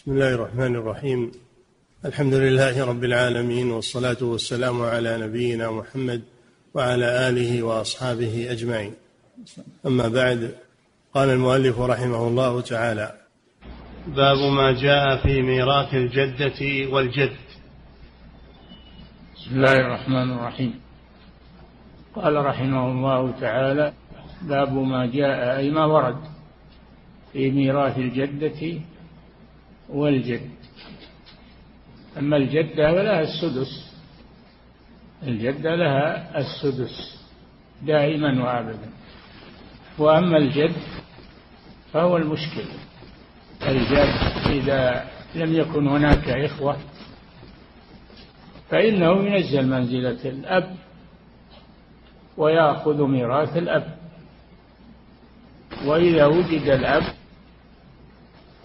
بسم الله الرحمن الرحيم. الحمد لله رب العالمين والصلاة والسلام على نبينا محمد وعلى آله وأصحابه أجمعين. أما بعد قال المؤلف رحمه الله تعالى باب ما جاء في ميراث الجدة والجد. بسم الله الرحمن الرحيم. قال رحمه الله تعالى باب ما جاء أي ما ورد في ميراث الجدة والجد. أما الجدة فلها السدس. الجدة لها السدس دائما وأبدا. وأما الجد فهو المشكل. الجد إذا لم يكن هناك إخوة فإنه ينزل منزلة الأب ويأخذ ميراث الأب. وإذا وجد الأب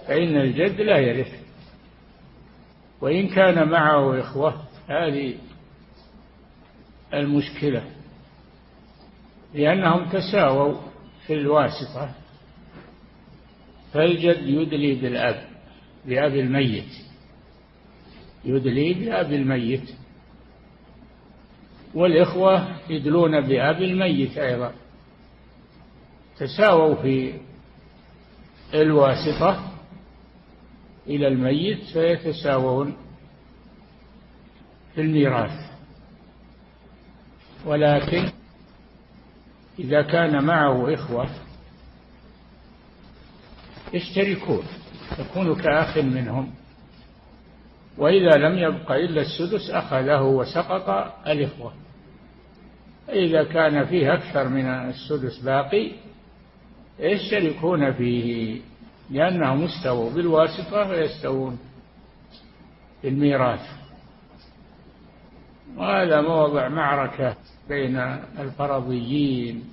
فإن الجد لا يرث. وإن كان معه إخوة هذه المشكلة لأنهم تساووا في الواسطة. فالجد يدلي بالأب بأب الميت. يدلي بأب الميت. والإخوة يدلون بأب الميت أيضا. تساووا في الواسطة. إلى الميت فيتساوون في الميراث. ولكن إذا كان معه إخوة يشتركون يكون كأخ منهم. وإذا لم يبق إلا السدس أخذه وسقط الإخوة. إذا كان فيه أكثر من السدس باقي يشتركون فيه. لأنهم استووا بالواسطة فيستوون في الميراث. وهذا موضع معركة بين الفرضيين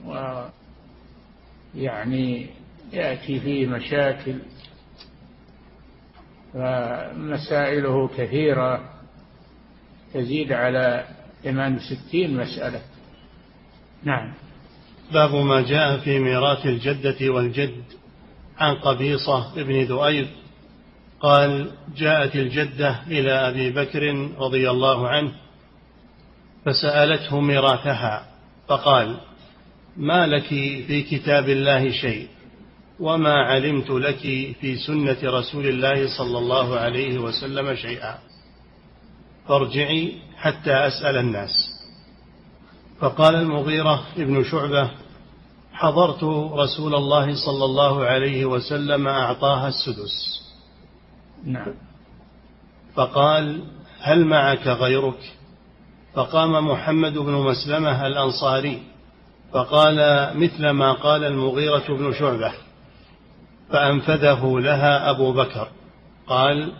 ويعني يأتي فيه مشاكل فمسائله كثيرة تزيد على ثمان وستين مسألة. نعم. باب ما جاء في ميراث الجدة والجد. عن قبيصة بن ذؤيب قال جاءت الجدة إلى أبي بكر رضي الله عنه فسألته ميراثها فقال ما لك في كتاب الله شيء؟ وما علمت لك في سنة رسول الله صلى الله عليه وسلم شيئا؟ فارجعي حتى أسأل الناس. فقال المغيرة ابن شعبة حضرت رسول الله صلى الله عليه وسلم أعطاها السدس. نعم. فقال هل معك غيرك؟ فقام محمد بن مسلمة الأنصاري فقال مثل ما قال المغيرة بن شعبة فأنفذه لها أبو بكر. قال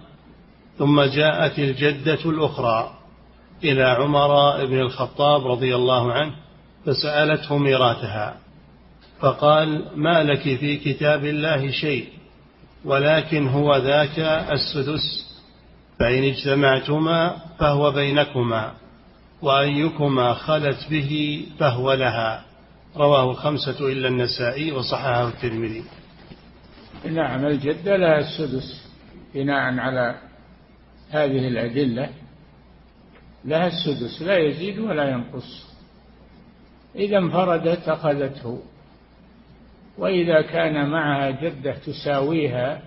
ثم جاءت الجدة الأخرى إلى عمر بن الخطاب رضي الله عنه فسألته ميراثها. فقال ما لك في كتاب الله شيء ولكن هو ذاك السدس. فإن اجتمعتما فهو بينكما وأيكما خلت به فهو لها. رواه الخمسة إلا النسائي وصححه الترمذي. نعم الجدة لها السدس بناء على هذه الأدلة. لها السدس لا يزيد ولا ينقص. إذا انفردت أخذته. وإذا كان معها جدة تساويها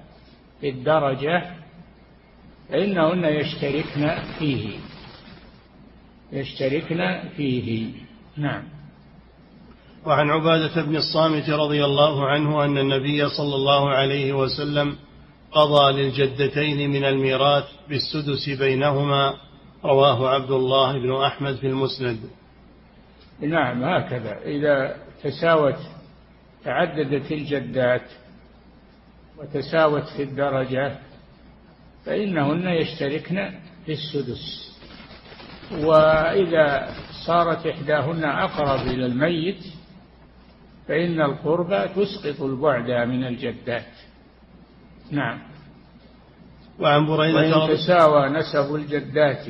في الدرجة فإنهن يشتركن فيه. يشتركن فيه. نعم. وعن عبادة بن الصامت رضي الله عنه أن النبي صلى الله عليه وسلم قضى للجدتين من الميراث بالسدس بينهما. رواه عبد الله بن أحمد في المسند. نعم هكذا. إذا تساوت تعددت الجدات وتساوت في الدرجة فإنهن يشتركن في السدس. وإذا صارت إحداهن أقرب إلى الميت فإن القربى تسقط البعد من الجدات. نعم. وعن بريدة وإن تساوى نسب الجدات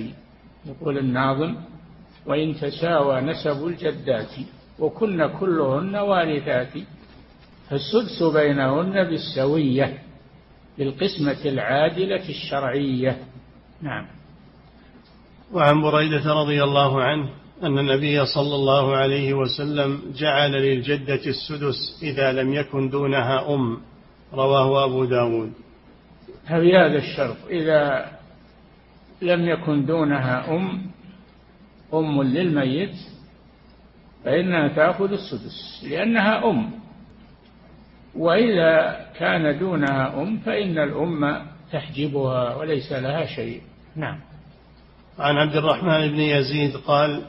يقول الناظم وإن تساوى نسب الجدات وكن كلهن وارثات. فالسدس بينهن بالسوية بالقسمة العادلة الشرعية. نعم. وعن بريدة رضي الله عنه أن النبي صلى الله عليه وسلم جعل للجدة السدس إذا لم يكن دونها أم رواه أبو داود. بهذا الشرط. إذا لم يكن دونها أم أم للميت فإنها تأخذ السدس لأنها أم. وإذا كان دونها أم فإن الأم تحجبها وليس لها شيء. نعم. عن عبد الرحمن بن يزيد قال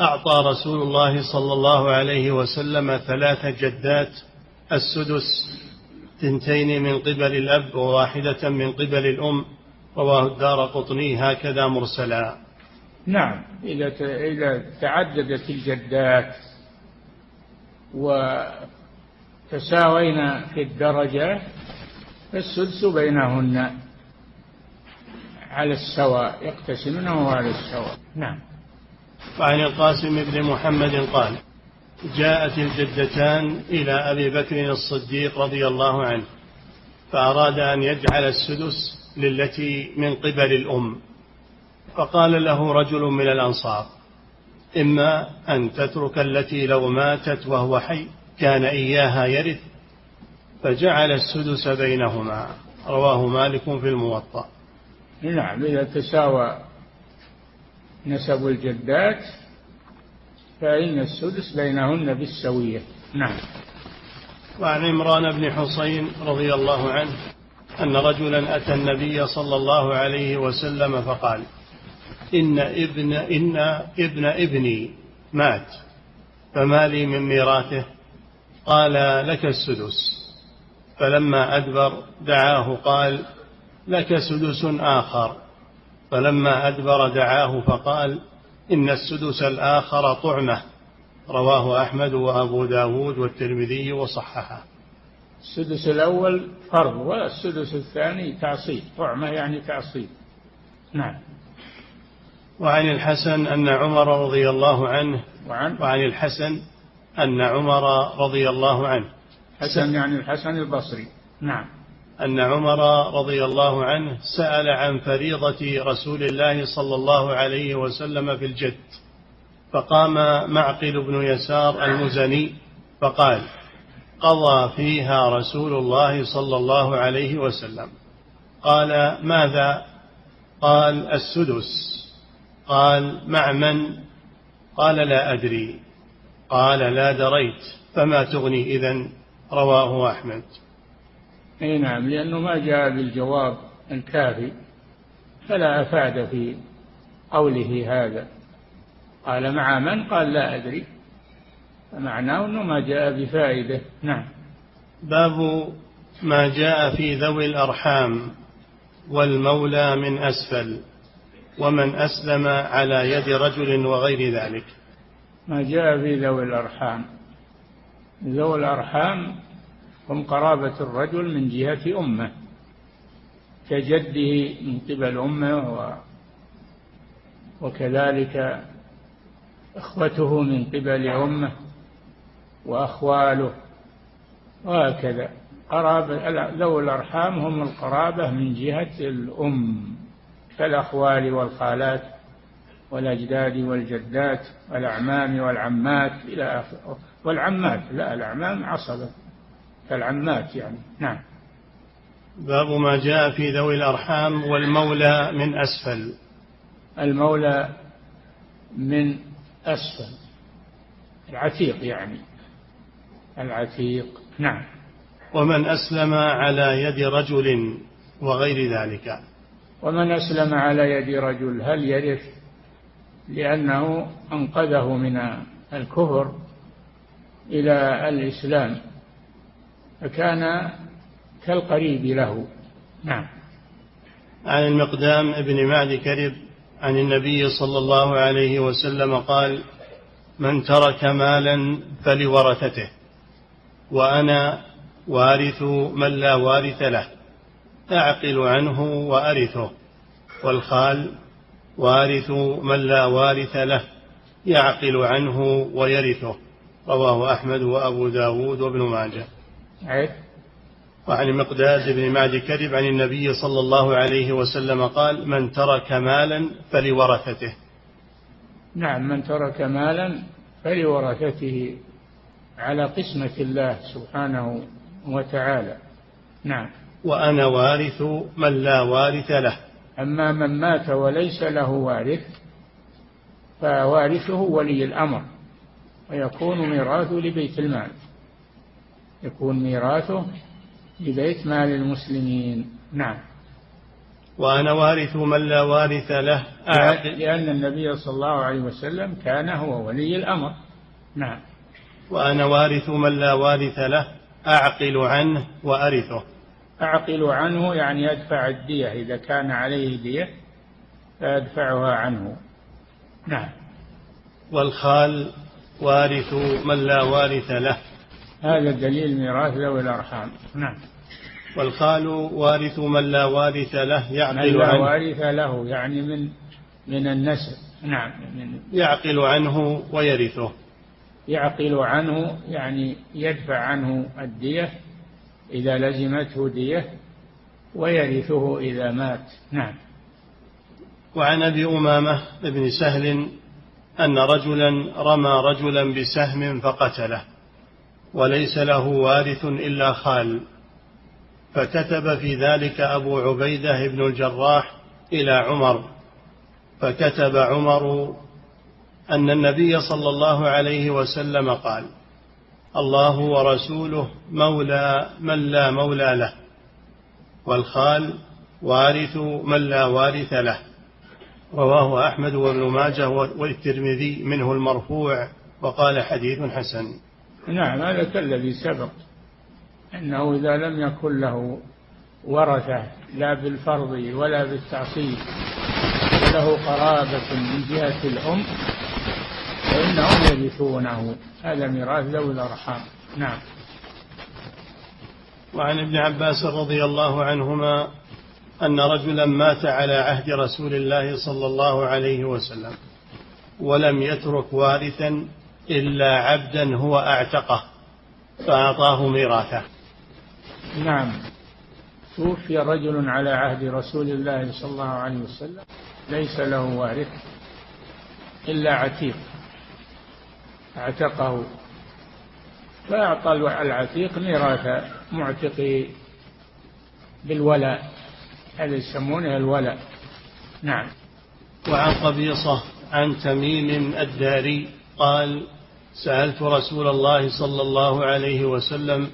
أعطى رسول الله صلى الله عليه وسلم ثلاث جدات السدس تنتين من قبل الأب وواحدة من قبل الأم رواه الدار قطني هكذا مرسلا. نعم. إذا تعددت الجدات وتساوينا في الدرجة فالسدس بينهن على السواء يقتسمونه على السواء. نعم. وعن القاسم بن محمد قال جاءت الجدتان إلى أبي بكر الصديق رضي الله عنه فأراد أن يجعل السدس للتي من قبل الأم. فقال له رجل من الأنصار إما أن تترك التي لو ماتت وهو حي كان إياها يرث فجعل السدس بينهما. رواه مالك في الموطأ. نعم إذا تساوى نسب الجدات فإن السدس بينهن بالسوية. نعم. وعن عمران بن حصين رضي الله عنه أن رجلا أتى النبي صلى الله عليه وسلم فقال إن ابن إن ابن ابني مات فما لي من ميراثه؟ قال لك السدس. فلما أدبر دعاه قال لك سدس آخر. فلما أدبر دعاه فقال إن السدس الآخر طعمة رواه أحمد وأبو داود والترمذي وصححه. السدس الأول فرض والسدس الثاني تعصيب. طعمة يعني تعصيب. نعم. وعن الحسن أن عمر رضي الله عنه وعن؟ وعن الحسن أن عمر رضي الله عنه. حسن يعني الحسن البصري. نعم. أن عمر رضي الله عنه سأل عن فريضة رسول الله صلى الله عليه وسلم في الجد. فقام معقل بن يسار المزني فقال قضى فيها رسول الله صلى الله عليه وسلم. قال ماذا؟ قال السدس. قال مع من؟ قال لا أدري. قال لا دريت فما تغني إذن؟ رواه أحمد. أي نعم لأنه ما جاء بالجواب الكافي فلا أفاد في قوله هذا. قال مع من؟ قال لا أدري. فمعناه أنه ما جاء بفائدة. نعم. باب ما جاء في ذوي الأرحام والمولى من أسفل ومن أسلم على يد رجل وغير ذلك. ما جاء في ذوي الأرحام. ذوي الأرحام هم قرابة الرجل من جهة أمه كجده من قبل أمه و وكذلك إخوته من قبل أمه وأخواله. وهكذا. قرابة ذوي الأرحام هم القرابة من جهة الأم كالأخوال والخالات. والأجداد والجدات والأعمام والعمات إلى آخره والعمات لا الأعمام عصبة. كالعمات يعني. نعم. باب ما جاء في ذوي الأرحام والمولى من أسفل. المولى من أسفل. العتيق يعني. العتيق. نعم. ومن أسلم على يد رجل وغير ذلك. ومن أسلم على يد رجل هل يرث؟ لأنه أنقذه من الكفر إلى الإسلام فكان كالقريب له. نعم. عن المقدام ابن معد كرب عن النبي صلى الله عليه وسلم قال من ترك مالا فلورثته وأنا وارث من لا وارث له أعقل عنه وأرثه والخال وارث من لا وارث له يعقل عنه ويرثه. رواه أحمد وأبو داود وابن ماجه. عيد وعن مقداد بن معد كذب عن النبي صلى الله عليه وسلم قال من ترك مالا فلورثته. نعم من ترك مالا فلورثته على قسمة الله سبحانه وتعالى. نعم. وأنا وارث من لا وارث له. أما من مات وليس له وارث فوارثه ولي الأمر ويكون ميراثه لبيت المال. يكون ميراثه لبيت مال المسلمين. نعم. وأنا وارث من لا وارث له. لأن النبي صلى الله عليه وسلم كان هو ولي الأمر. نعم. وأنا وارث من لا وارث له. أعقل عنه وأرثه. أعقل عنه يعني أدفع الدية إذا كان عليه دية فأدفعها عنه. نعم. والخال وارث من لا وارث له. هذا دليل ميراث ذوي الأرحام. نعم. والخال وارث من لا وارث له يعقل من لا عنه. وارث له يعني من من النسب نعم. من يعقل عنه ويرثه. يعقل عنه يعني يدفع عنه الدية إذا لزمته دية ويرثه إذا مات. نعم. وعن أبي أمامة بن سهل أن رجلا رمى رجلا بسهم فقتله وليس له وارث إلا خال. فكتب في ذلك أبو عبيدة بن الجراح إلى عمر فكتب عمر أن النبي صلى الله عليه وسلم قال الله ورسوله مولى من لا مولى له والخال وارث من لا وارث له. رواه أحمد وابن ماجه والترمذي منه المرفوع وقال حديث حسن. نعم هذا كالذي سبق أنه إذا لم يكن له ورثة لا بالفرض ولا بالتعصيب وله قرابة من جهة الأم فإنهم يرثونه. هذا ميراث ذوي الأرحام. نعم. وعن ابن عباس رضي الله عنهما أن رجلا مات على عهد رسول الله صلى الله عليه وسلم ولم يترك وارثا إلا عبدا هو أعتقه فأعطاه ميراثه. نعم. توفي رجل على عهد رسول الله صلى الله عليه وسلم ليس له وارث إلا عتيق. اعتقه. فأعطى العتيق ميراث معتق بالولاء هذا يسمونه الولاء. نعم. وعن قبيصة عن تميم الداري قال سألت رسول الله صلى الله عليه وسلم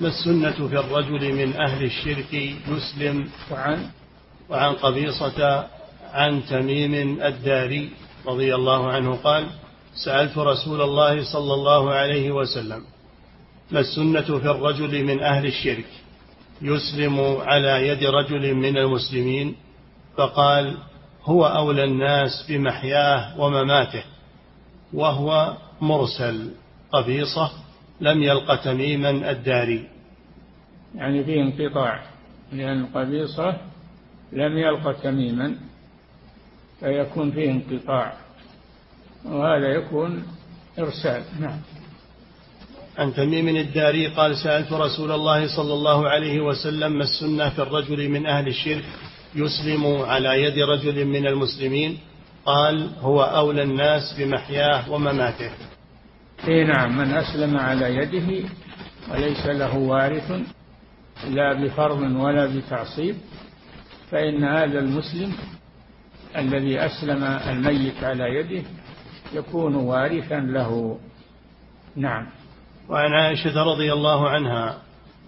ما السنة في الرجل من أهل الشرك يسلم وعن؟ وعن قبيصة عن تميم الداري رضي الله عنه قال سألت رسول الله صلى الله عليه وسلم ما السنة في الرجل من أهل الشرك؟ يسلم على يد رجل من المسلمين فقال هو أولى الناس بمحياه ومماته وهو مرسل قبيصة لم يلق تميما الداري. يعني فيه انقطاع لأن القبيصة لم يلق تميما فيكون فيه انقطاع. وهذا يكون إرسال. نعم. عن تميم الداري قال سألت رسول الله صلى الله عليه وسلم ما السنة في الرجل من أهل الشرك يسلم على يد رجل من المسلمين؟ قال هو أولى الناس بمحياه ومماته. إي نعم من أسلم على يده وليس له وارث لا بفرض ولا بتعصيب فإن هذا المسلم الذي أسلم الميت على يده يكون وارثا له. نعم. وعن عائشة رضي الله عنها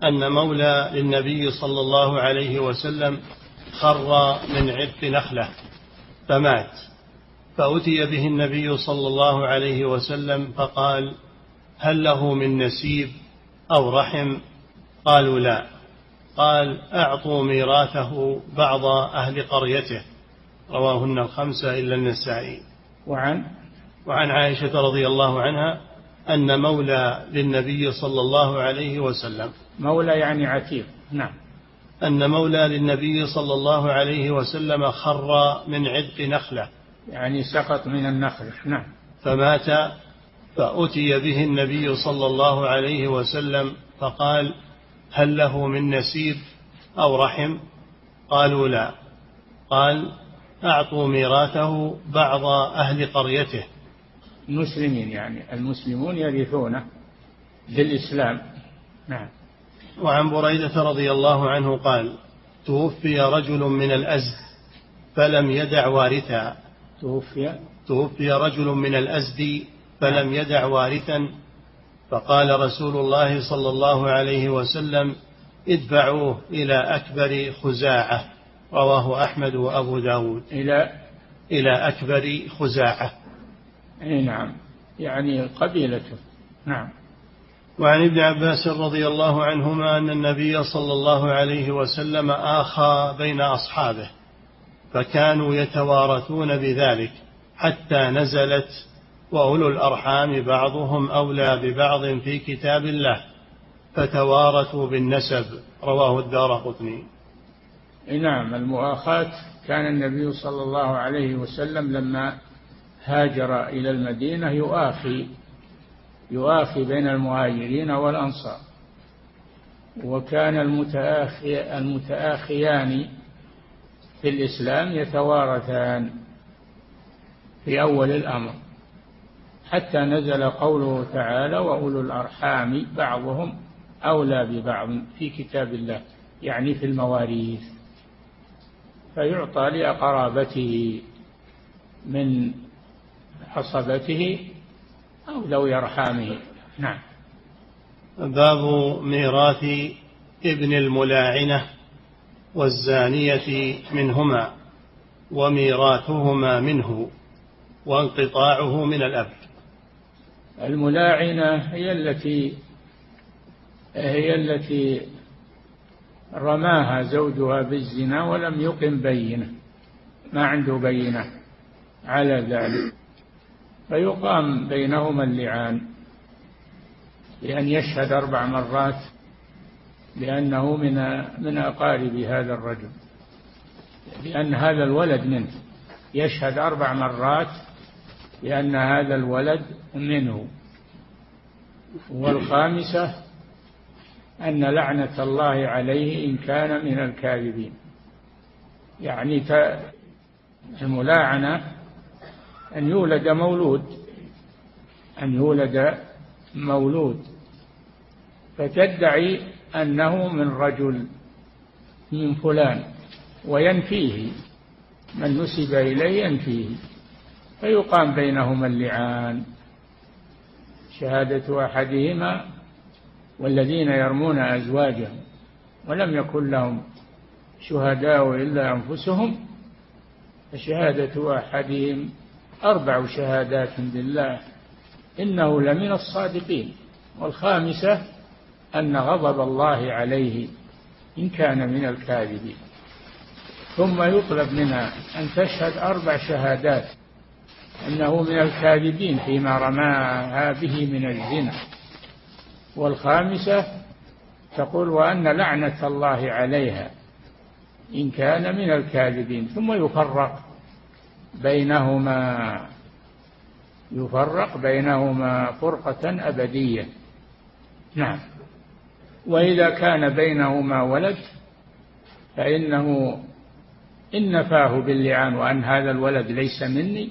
أن مولى للنبي صلى الله عليه وسلم خر من عبق نخلة فمات. فأتي به النبي صلى الله عليه وسلم فقال هل له من نسيب أو رحم؟ قالوا لا. قال أعطوا ميراثه بعض أهل قريته. رواهن الخمسة إلا النسائي. وعن وعن عائشة رضي الله عنها أن مولى للنبي صلى الله عليه وسلم. مولى يعني عتيق. نعم. أن مولى للنبي صلى الله عليه وسلم خر من عدق نخلة. يعني سقط من النخلة نعم. فمات فأتي به النبي صلى الله عليه وسلم فقال هل له من نسيب أو رحم؟ قالوا لا. قال أعطوا ميراثه بعض أهل قريته. المسلمين يعني. المسلمون يرثونه بالإسلام. نعم. وعن بريدة رضي الله عنه قال توفي رجل من الأزد فلم يدع وارثا. توفي. توفي رجل من الأزد فلم يدع وارثا. فقال رسول الله صلى الله عليه وسلم ادفعوه إلى أكبر خزاعة. رواه أحمد وأبو داود. إلى إلى أكبر خزاعة. أي نعم. يعني قبيلته. نعم. وعن ابن عباس رضي الله عنهما أن النبي صلى الله عليه وسلم آخى بين أصحابه فكانوا يتوارثون بذلك حتى نزلت وأولو الأرحام بعضهم أولى ببعض في كتاب الله فتوارثوا بالنسب. رواه الدار قطني. نعم. المؤاخاة كان النبي صلى الله عليه وسلم لما هاجر إلى المدينة يؤاخي يؤاخي بين المهاجرين والأنصار. وكان المتآخي المتآخيان في الإسلام يتوارثان في أول الأمر حتى نزل قوله تعالى وأولو الأرحام بعضهم أولى ببعض في كتاب الله يعني في المواريث. فيعطى لأقرابته من عصبته أو ذوي أرحامه. نعم. باب ميراث ابن الملاعنة والزانية منهما وميراثهما منه وانقطاعه من الأب. الملاعنة هي التي هي التي رماها زوجها بالزنا ولم يقم بينة ما عنده بينة على ذلك. فيقام بينهما اللعان. بأن يشهد أربع مرات بأنه من من أقارب هذا الرجل. بأن هذا الولد منه. يشهد أربع مرات بأن هذا الولد منه. والخامسة أن لعنة الله عليه إن كان من الكاذبين. يعني الملاعنة أن يولد مولود. أن يولد مولود. فتدعي أنه من رجل من فلان وينفيه. من نسب إليه ينفيه. فيقام بينهما اللعان. شهادة أحدهما والذين يرمون أزواجهم ولم يكن لهم شهداء إلا أنفسهم. فشهادة أحدهم أربع شهادات بالله إنه لمن الصادقين والخامسة أن غضب الله عليه إن كان من الكاذبين. ثم يطلب منها أن تشهد أربع شهادات أنه من الكاذبين فيما رماها به من الزنا. والخامسة تقول وأن لعنة الله عليها إن كان من الكاذبين. ثم يفرق بينهما يفرق بينهما فرقة أبدية. نعم. وإذا كان بينهما ولد فإنه إن نفاه باللعان وأن هذا الولد ليس مني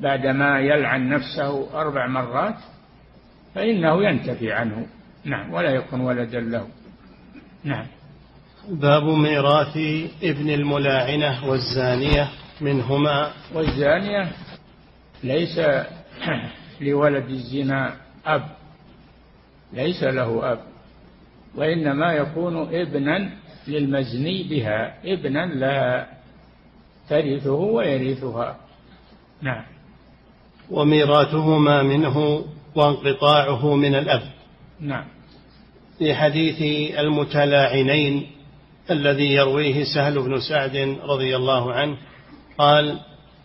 بعدما يلعن نفسه أربع مرات فإنه ينتفي عنه. نعم. ولا يكون ولدا له. نعم. باب ميراث ابن الملاعنة والزانية. منهما. والزانية ليس لولد الزنا أب ليس له أب وإنما يكون ابنا للمزني بها ابنا لا ترثه ويرثها. نعم. وميراثهما منه وانقطاعه من الأب. نعم. في حديث المتلاعنين الذي يرويه سهل بن سعد رضي الله عنه قال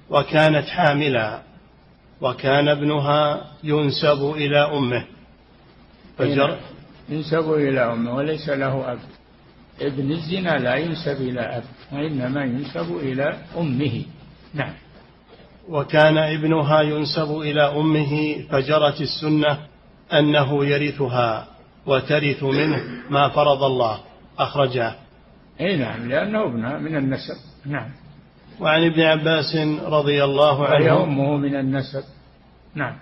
وكانت حاملا وكان ابنها ينسب إلى أمه. فجر ينسب إلى أمه وليس له أب. ابن الزنا لا ينسب إلى أب وإنما ينسب إلى أمه. نعم. وكان ابنها ينسب إلى أمه فجرت السنة أنه يرثها وترث منه ما فرض الله. أخرجاه. أي نعم لأنه ابنها من النسب. نعم. وعن ابن عباس رضي الله عنه. أمه من النسب. نعم.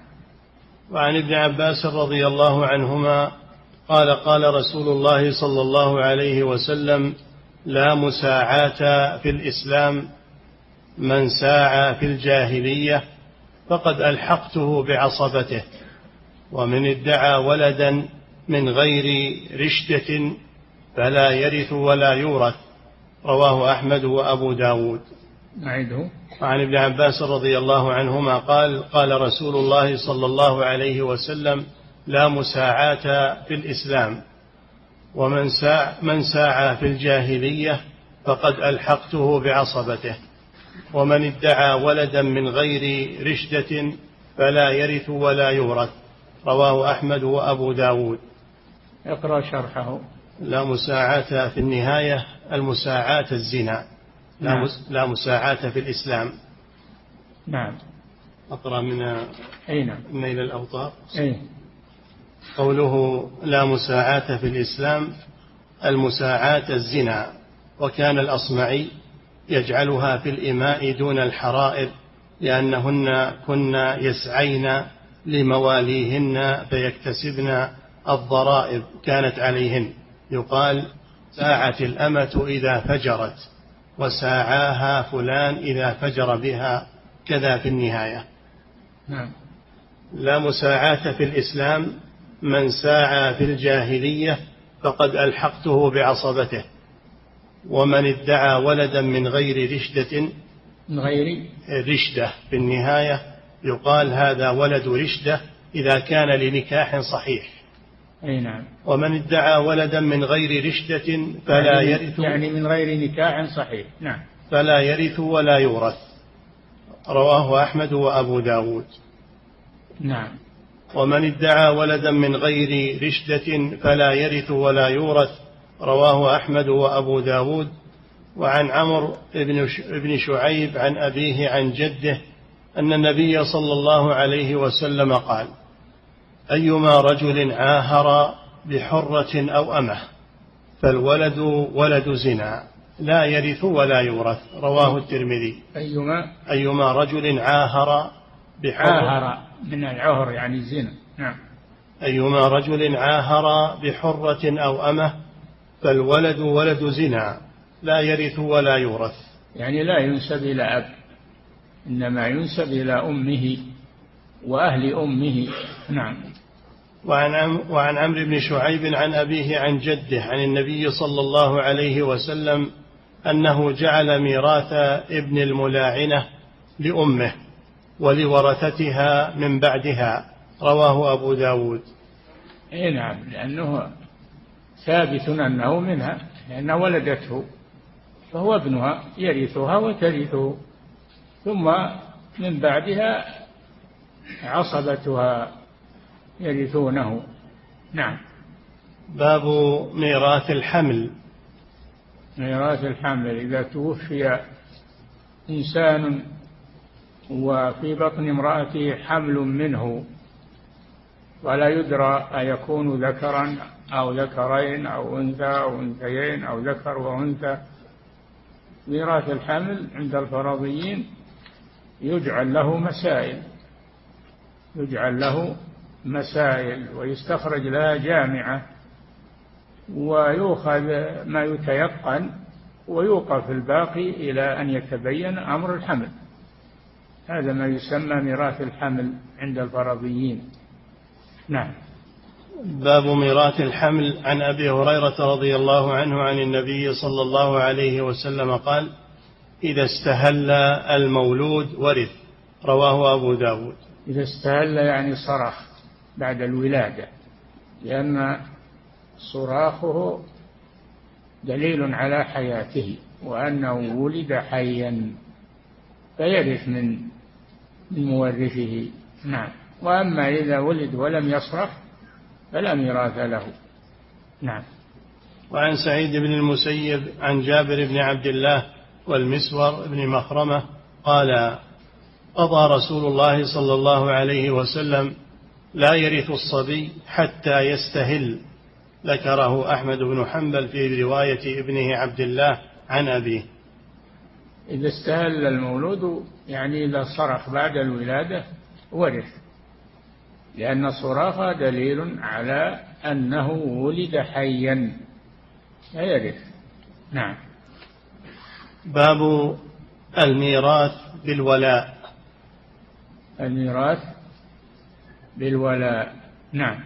وعن ابن عباس رضي الله عنهما قال قال رسول الله صلى الله عليه وسلم لا مساعاة في الإسلام من ساعى في الجاهلية فقد ألحقته بعصبته ومن ادعى ولدا من غير رشدة فلا يرث ولا يورث. رواه أحمد وأبو داود. أعيده. عن ابن عباس رضي الله عنهما قال قال رسول الله صلى الله عليه وسلم لا مساعاة في الإسلام ومن ساع من ساعى في الجاهلية فقد ألحقته بعصبته ومن ادعى ولدا من غير رشدة فلا يرث ولا يورث. رواه أحمد وأبو داود. اقرأ شرحه. لا مساعاة في النهاية المساعاة الزنا. لا, نعم. لا مساعاة في الإسلام. نعم. أقرأ من أي نعم. نيل الأوطار. أي. قوله لا مساعاة في الإسلام المساعاة الزنا وكان الأصمعي يجعلها في الإماء دون الحرائر لأنهن كن يسعين لمواليهن فيكتسبن الضرائب كانت عليهن. يقال ساعت الأمة إذا فجرت. وساعاها فلان إذا فجر بها كذا في النهاية. نعم. لا مساعاة في الإسلام من ساعى في الجاهلية فقد ألحقته بعصبته. ومن ادعى ولدا من غير رشدة من غير رشدة في النهاية يقال هذا ولد رشدة إذا كان لنكاح صحيح. أي نعم. ومن ادعى ولدا من غير رشدة فلا يعني يرث يعني من غير نكاح صحيح. نعم. فلا يرث ولا يورث. رواه أحمد وأبو داود. نعم. ومن ادعى ولدا من غير رشدة فلا يرث ولا يورث. رواه أحمد وأبو داود. وعن ش- بن شعيب عن أبيه عن جده أن النبي صلى الله عليه وسلم قال أيما رجل عاهر بحرة أو أمة فالولد ولد زنا لا يرث ولا يورث رواه الترمذي. أيما؟ أيما رجل عاهر بحرة عاهر من العهر يعني الزنا نعم. أيما رجل عاهر بحرة أو أمة فالولد ولد زنا لا يرث ولا يورث. يعني لا ينسب إلى أب إنما ينسب إلى أمه وأهل أمه. نعم. وعن وعن عمرو بن شعيب عن أبيه عن جده عن النبي صلى الله عليه وسلم أنه جعل ميراث ابن الملاعنة لأمه ولورثتها من بعدها رواه أبو داود. إي نعم لأنه ثابت أنه منها لأن ولدته فهو ابنها يرثها وترثه ثم من بعدها عصبتها. يرثونه. نعم. باب ميراث الحمل. ميراث الحمل إذا توفي إنسان وفي بطن امرأته حمل منه ولا يدرى أيكون ذكرا أو ذكرين أو أنثى أو أنثيين أو ذكر وأنثى. ميراث الحمل عند الفرضيين يجعل له مسائل يجعل له مسائل ويستخرج لها جامعة ويؤخذ ما يتيقن ويوقف الباقي إلى أن يتبين أمر الحمل. هذا ما يسمى ميراث الحمل عند الفرضيين. نعم. باب ميراث الحمل. عن أبي هريرة رضي الله عنه عن النبي صلى الله عليه وسلم قال إذا استهل المولود ورث. رواه أبو داود. إذا استهل يعني صرخ. بعد الولادة لأن صراخه دليل على حياته وأنه ولد حيا فيرث من مورثه. نعم. وأما إذا ولد ولم يصرخ فلا ميراث له. نعم. وعن سعيد بن المسيب عن جابر بن عبد الله والمسور بن مخرمة قال قضى رسول الله صلى الله عليه وسلم لا يرث الصبي حتى يستهل. ذكره أحمد بن حنبل في رواية ابنه عبد الله عن أبيه. إذا استهل المولود يعني إذا صرخ بعد الولادة ورث. لأن الصراخ دليل على أنه ولد حيا. فيرث نعم. باب الميراث بالولاء. الميراث بالولاء. نعم.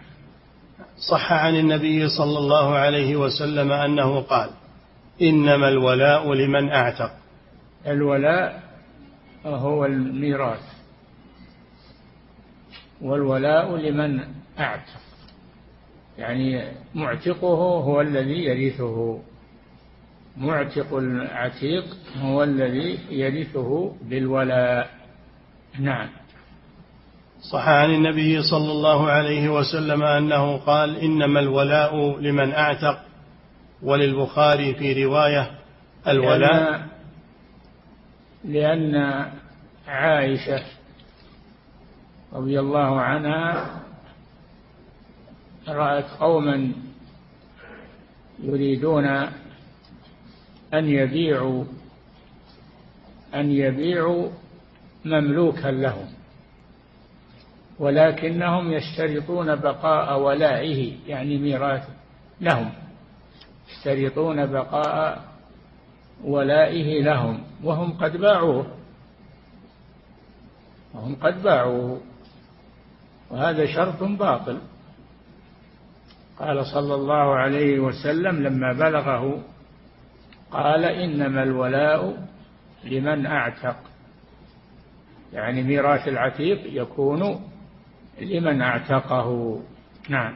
صح عن النبي صلى الله عليه وسلم أنه قال إنما الولاء لمن أعتق. الولاء هو الميراث. والولاء لمن أعتق. يعني معتقه هو الذي يرثه. معتق العتيق هو الذي يرثه بالولاء. نعم. صح عن النبي صلى الله عليه وسلم أنه قال إنما الولاء لمن أعتق وللبخاري في رواية الولاء. لأن, لأن عائشة رضي الله عنها رأت قوما يريدون أن يبيعوا أن يبيعوا مملوكا لهم. ولكنهم يشترطون بقاء ولائه يعني ميراثه لهم. يشترطون بقاء ولائه لهم وهم قد باعوه. وهم قد باعوه. وهذا شرط باطل. قال صلى الله عليه وسلم لما بلغه قال إنما الولاء لمن أعتق. يعني ميراث العتيق يكون لمن اعتقه. نعم.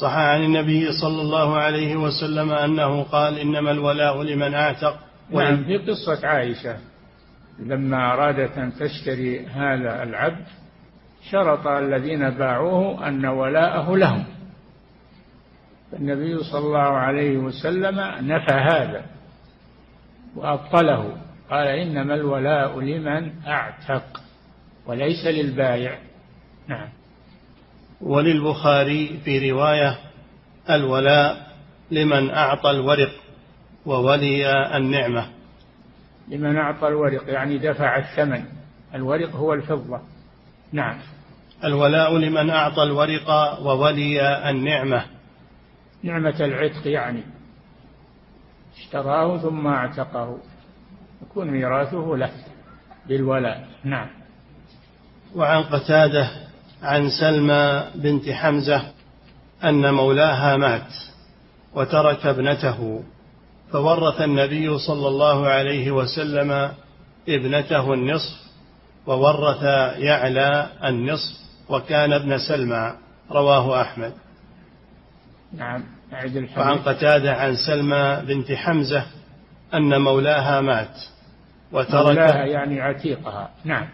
صح عن النبي صلى الله عليه وسلم أنه قال إنما الولاء لمن أعتق. نعم في قصة عائشة. لما أرادت أن تشتري هذا العبد شرط الذين باعوه أن ولاءه لهم. فالنبي صلى الله عليه وسلم نفى هذا وأبطله. قال إنما الولاء لمن أعتق. وليس للبايع. نعم. وللبخاري في رواية الولاء لمن أعطى الورق وولي النعمة. لمن أعطى الورق يعني دفع الثمن. الورق هو الفضة. نعم. الولاء لمن أعطى الورق وولي النعمة. نعمة العتق يعني. اشتراه ثم اعتقه. يكون ميراثه له بالولاء. نعم. وعن قتادة عن سلمى بنت حمزة أن مولاها مات وترك ابنته فورث النبي صلى الله عليه وسلم ابنته النصف وورث يعلى النصف وكان ابن سلمى رواه أحمد. نعم وعن قتادة عن سلمى بنت حمزة أن مولاها مات وترك مولاها يعني عتيقها. نعم.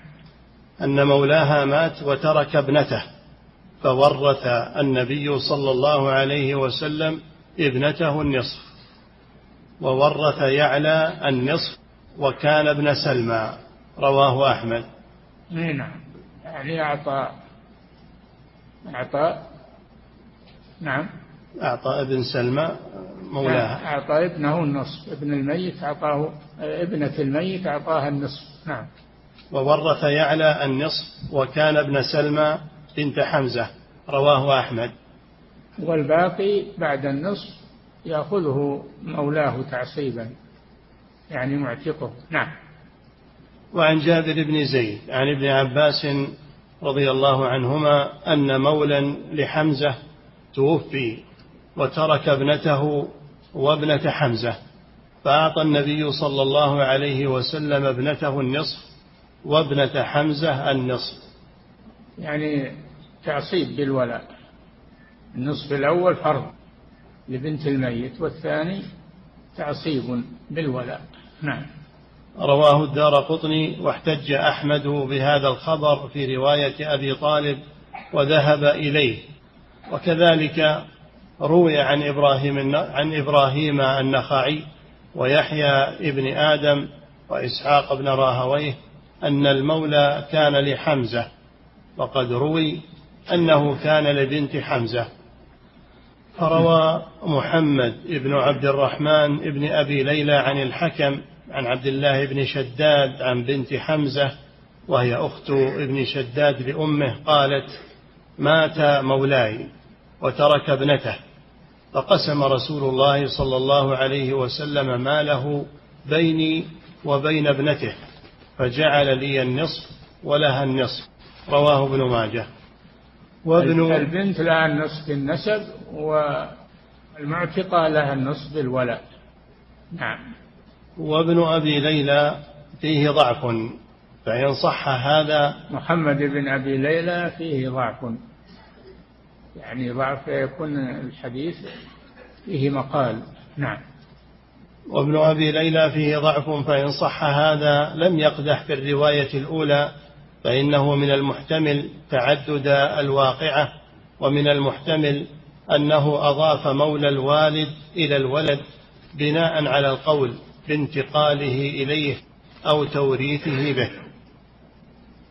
أن مولاها مات وترك ابنته فورث النبي صلى الله عليه وسلم ابنته النصف وورث يعلى النصف وكان ابن سلمى رواه أحمد. نعم. يعني أعطى أعطى نعم. أعطى ابن سلمى مولاها. أعطى ابنه النصف ابن الميت أعطاه ابنة الميت أعطاها النصف. نعم. وورث يعلى النصف وكان ابن سلمى بنت حمزة. رواه أحمد. والباقي بعد النصف يأخذه مولاه تعصيبا يعني معتقه. نعم. وعن جابر بن زيد عن ابن عباس رضي الله عنهما أن مولا لحمزة توفي وترك ابنته وابنة حمزة فأعطى النبي صلى الله عليه وسلم ابنته النصف وابنة حمزة النصف يعني تعصيب بالولاء. النصف الأول فرض لبنت الميت والثاني تعصيب بالولاء. نعم. رواه الدار قطني واحتج أحمد بهذا الخبر في رواية أبي طالب وذهب إليه. وكذلك روي عن إبراهيم عن إبراهيم النخعي ويحيى ابن آدم وإسحاق بن راهويه أن المولى كان لحمزة وقد روي أنه كان لبنت حمزة. فروى محمد بن عبد الرحمن بن أبي ليلى عن الحكم عن عبد الله بن شداد عن بنت حمزة وهي أخت ابن شداد لأمه قالت مات مولاي وترك ابنته فقسم رسول الله صلى الله عليه وسلم ماله بيني وبين ابنته. فجعل لي النصف ولها النصف. رواه ابن ماجه. وابن البنت لها النصف بالنسب والمعتقة لها النصف بالولاء نعم. وابن أبي ليلى فيه ضعف. فإن صح هذا محمد بن أبي ليلى فيه ضعف. يعني ضعف يكون الحديث فيه مقال. نعم. وابن أبي ليلى فيه ضعف فإن صح هذا لم يقدح في الرواية الأولى فإنه من المحتمل تعدد الواقعة ومن المحتمل أنه أضاف مولى الوالد إلى الولد بناء على القول بانتقاله إليه أو توريثه به.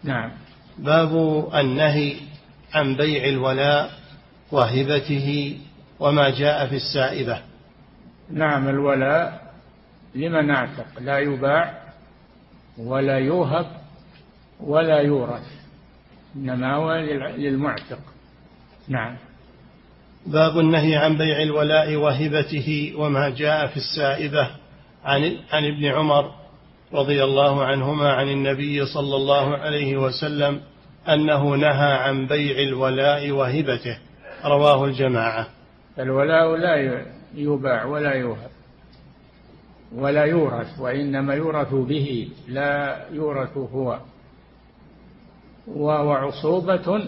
نعم. باب النهي عن بيع الولاء وهبته وما جاء في السائبة. نعم الولاء لمن اعتق لا يباع ولا يوهب ولا يورث إنما هو للمعتق. نعم. باب النهي عن بيع الولاء وهبته وما جاء في السائبة عن, عن ابن عمر رضي الله عنهما عن النبي صلى الله عليه وسلم أنه نهى عن بيع الولاء وهبته. رواه الجماعة. الولاء لا يباع ولا يوهب. ولا يورث وإنما يورث به لا يورث هو. وهو عصوبة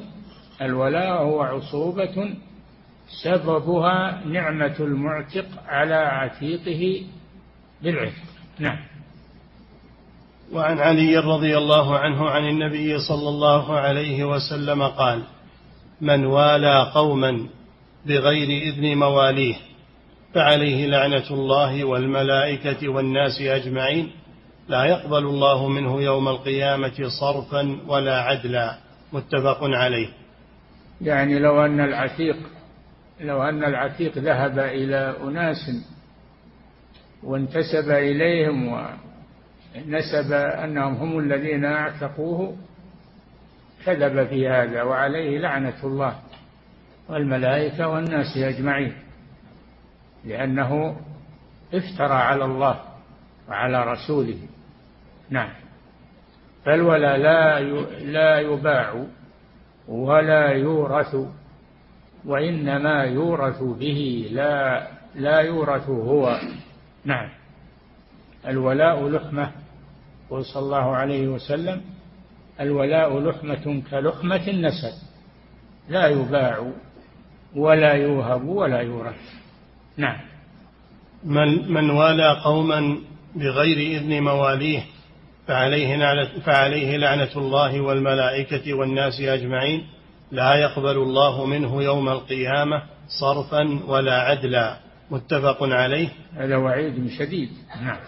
الولاء هو عصوبة سببها نعمة المعتق على عتيقه بالعتق. نعم. وعن علي رضي الله عنه عن النبي صلى الله عليه وسلم قال من والى قوما بغير إذن مواليه فعليه لعنة الله والملائكة والناس أجمعين. لا يقبل الله منه يوم القيامة صرفا ولا عدلا. متفق عليه. يعني لو أن العتيق لو أن العتيق ذهب إلى أناس وانتسب إليهم ونسب أنهم هم الذين أعتقوه كذب في هذا وعليه لعنة الله والملائكة والناس أجمعين. لأنه افترى على الله وعلى رسوله. نعم. فالولا لا لا يباع ولا يورث وإنما يورث به لا لا يورث هو. نعم. الولاء لحمة. قل صلى الله عليه وسلم الولاء لحمة كلحمة النسب. لا يباع ولا يوهب ولا يورث. نعم. من من والى قوما بغير إذن مواليه فعليه لعنة, فعليه لعنة الله والملائكة والناس أجمعين لا يقبل الله منه يوم القيامة صرفا ولا عدلا. متفق عليه؟ هذا وعيد شديد. نعم.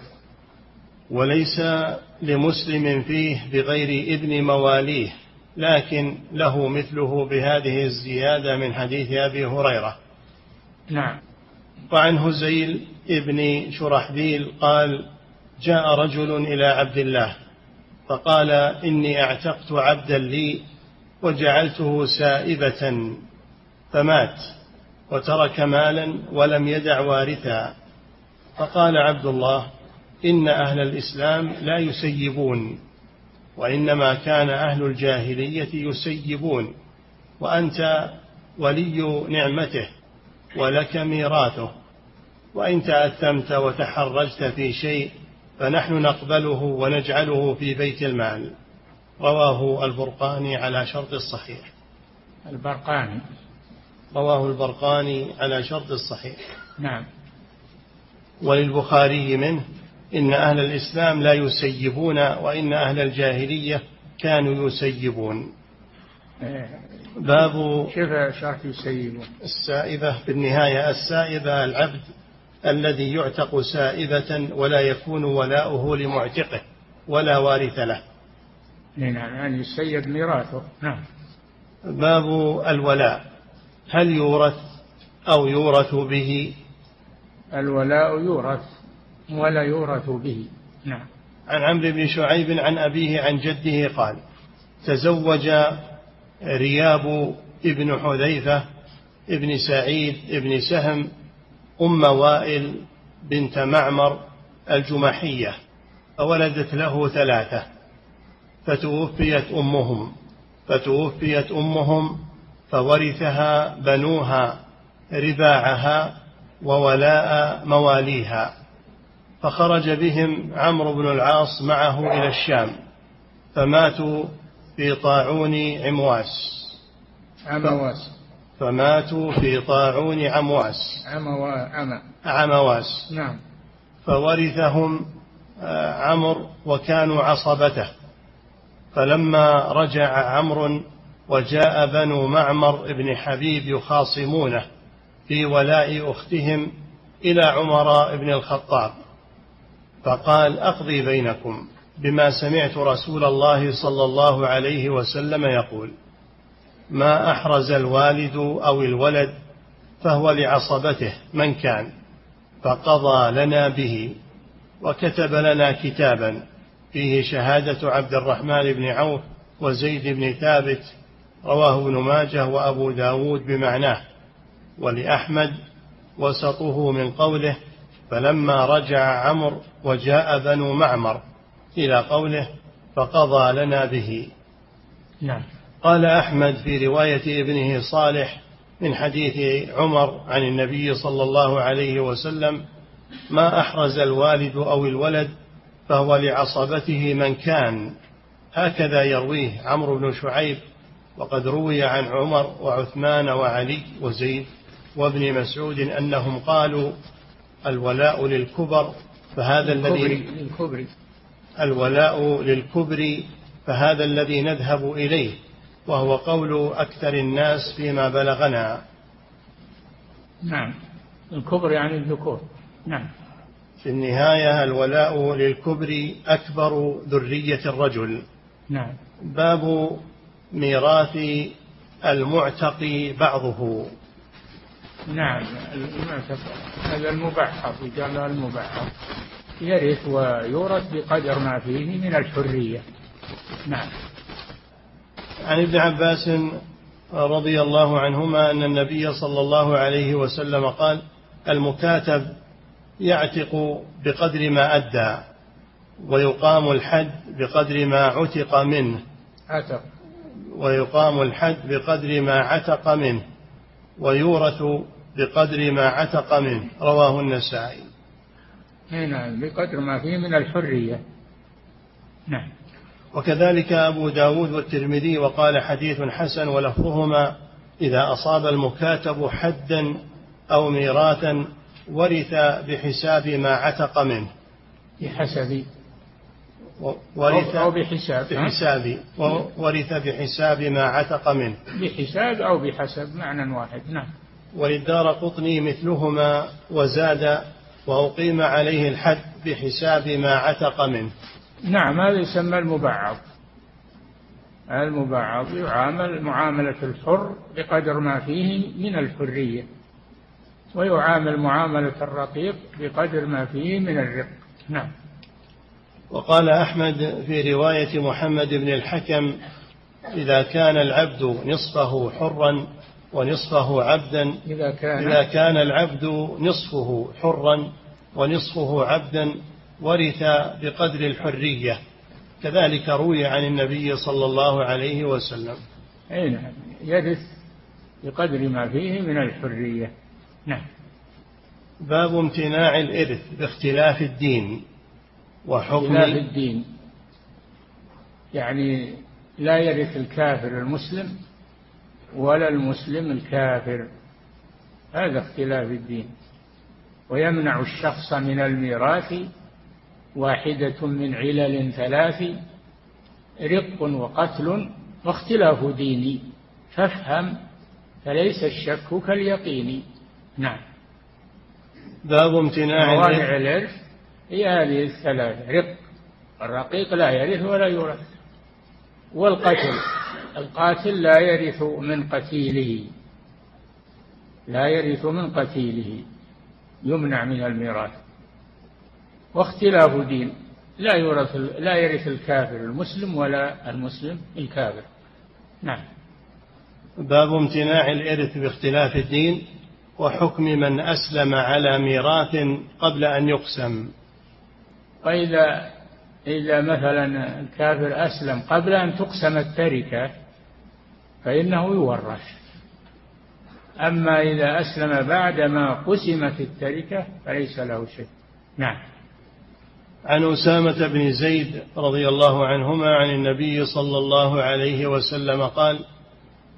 وليس لمسلم فيه بغير إذن مواليه لكن له مثله بهذه الزيادة من حديث أبي هريرة. نعم. وعن هزيل ابن شرحبيل قال جاء رجل إلى عبد الله فقال إني أعتقت عبدا لي وجعلته سائبة فمات وترك مالا ولم يدع وارثا. فقال عبد الله إن أهل الإسلام لا يسيبون وإنما كان أهل الجاهلية يسيبون وأنت ولي نعمته. ولك ميراثه. وإن تأثمت وتحرجت في شيء فنحن نقبله ونجعله في بيت المال. رواه البرقاني على شرط الصحيح. البرقاني. رواه البرقاني على شرط الصحيح. نعم. وللبخاري منه إن أهل الإسلام لا يسيبون وإن أهل الجاهلية كانوا يسيبون. باب كيف شرط يسيبون السائبة في النهاية السائبة العبد الذي يعتق سائبة ولا يكون ولاؤه لمعتقه ولا وارث له. نعم يعني يسيب ميراثه. نعم. باب الولاء. هل يورث أو يورث به؟ الولاء يورث ولا يورث به. نعم. عن عمرو بن شعيب عن أبيه عن جده قال تزوج رياب ابن حذيفة ابن سعيد ابن سهم أم وائل بنت معمر الجمحية فولدت له ثلاثة فتوفيت أمهم فتوفيت أمهم فورثها بنوها رباعها وولاء مواليها فخرج بهم عمرو بن العاص معه إلى الشام فماتوا في طاعون عمواس. عمواس. فماتوا في طاعون عمواس. عموا عم. عمواس. نعم. فورثهم آه، عمرو وكانوا عصبته. فلما رجع عمرو وجاء بنو معمر بن حبيب يخاصمونه في ولاء أختهم إلى عمر بن الخطاب. فقال أقضي بينكم. بما سمعت رسول الله صلى الله عليه وسلم يقول ما أحرز الوالد أو الولد فهو لعصبته من كان فقضى لنا به وكتب لنا كتابا فيه شهادة عبد الرحمن بن عوف وزيد بن ثابت رواه ابن ماجه وأبو داود بمعناه ولأحمد وسطه من قوله فلما رجع عمرو وجاء بنو معمر إلى قوله فقضى لنا به. نعم. قال أحمد في رواية ابنه صالح من حديث عمر عن النبي صلى الله عليه وسلم ما أحرز الوالد أو الولد فهو لعصبته من كان. هكذا يرويه عمرو بن شعيب وقد روي عن عمر وعثمان وعلي وزيد وابن مسعود أنهم قالوا الولاء للكبر فهذا الذي للكبر. الولاء للكبر فهذا الذي نذهب إليه وهو قول أكثر الناس فيما بلغنا. نعم. الكبر يعني الذكور. نعم. في النهاية الولاء للكبر أكبر ذرية الرجل. نعم. باب ميراث المعتق بعضه. نعم. المعتق هذا المبعض يقال المبعض يرث ويورث بقدر ما فيه من الحرية. نعم. عن ابن عباس رضي الله عنهما أن النبي صلى الله عليه وسلم قال المكاتب يعتق بقدر ما أدى ويقام الحد بقدر ما عتق منه. عتق. ويقام الحد بقدر ما عتق منه ويورث بقدر ما عتق منه. رواه النسائي. نعم بقدر ما فيه من الحرية. نعم. وكذلك أبو داود والترمذي وقال حديث حسن ولفظهما إذا أصاب المكاتب حدا أو ميراثا ورث بحساب ما عتق منه. بحسب. ورث أو بحساب بحساب. ورث بحساب ما عتق منه. بحساب أو بحسب معنى واحد. نعم. وللدار قطني مثلهما وزاد وأقيم عليه الحد بحساب ما عتق منه. نعم هذا يسمى المبعض. المبعض يعامل معاملة الحر بقدر ما فيه من الحرية ويعامل معاملة الرقيق بقدر ما فيه من الرق. نعم. وقال أحمد في رواية محمد بن الحكم إذا كان العبد نصفه حرا ونصفه عبدا إذا كان. إذا كان العبد نصفه حرا ونصفه عبدا ورث بقدر الحرية. كذلك روي عن النبي صلى الله عليه وسلم. أي نعم يرث بقدر ما فيه من الحرية. نعم. باب امتناع الإرث باختلاف الدين وحكم اختلاف الدين. يعني لا يرث الكافر المسلم ولا المسلم الكافر. هذا اختلاف الدين. ويمنع الشخص من الميراث واحدة من علل ثلاث رق وقتل واختلاف ديني. فافهم فليس الشك كاليقين. نعم. باب امتناع موانع الإرث هي هذه الثلاثة رق. الرقيق لا يرث ولا يورث. والقتل. القاتل لا يرث من قتيله. لا يرث من قتيله. يمنع من الميراث. واختلاف دين. لا يورث لا يرث الكافر المسلم ولا المسلم الكافر. نعم. باب امتناع الإرث باختلاف الدين وحكم من أسلم على ميراث قبل أن يقسم. وإذا إذا مثلا الكافر أسلم قبل أن تقسم التركة فإنه يورث أما إذا أسلم بعدما قسمت التركة فليس له شيء. نعم. عن أسامة بن زيد رضي الله عنهما عن النبي صلى الله عليه وسلم قال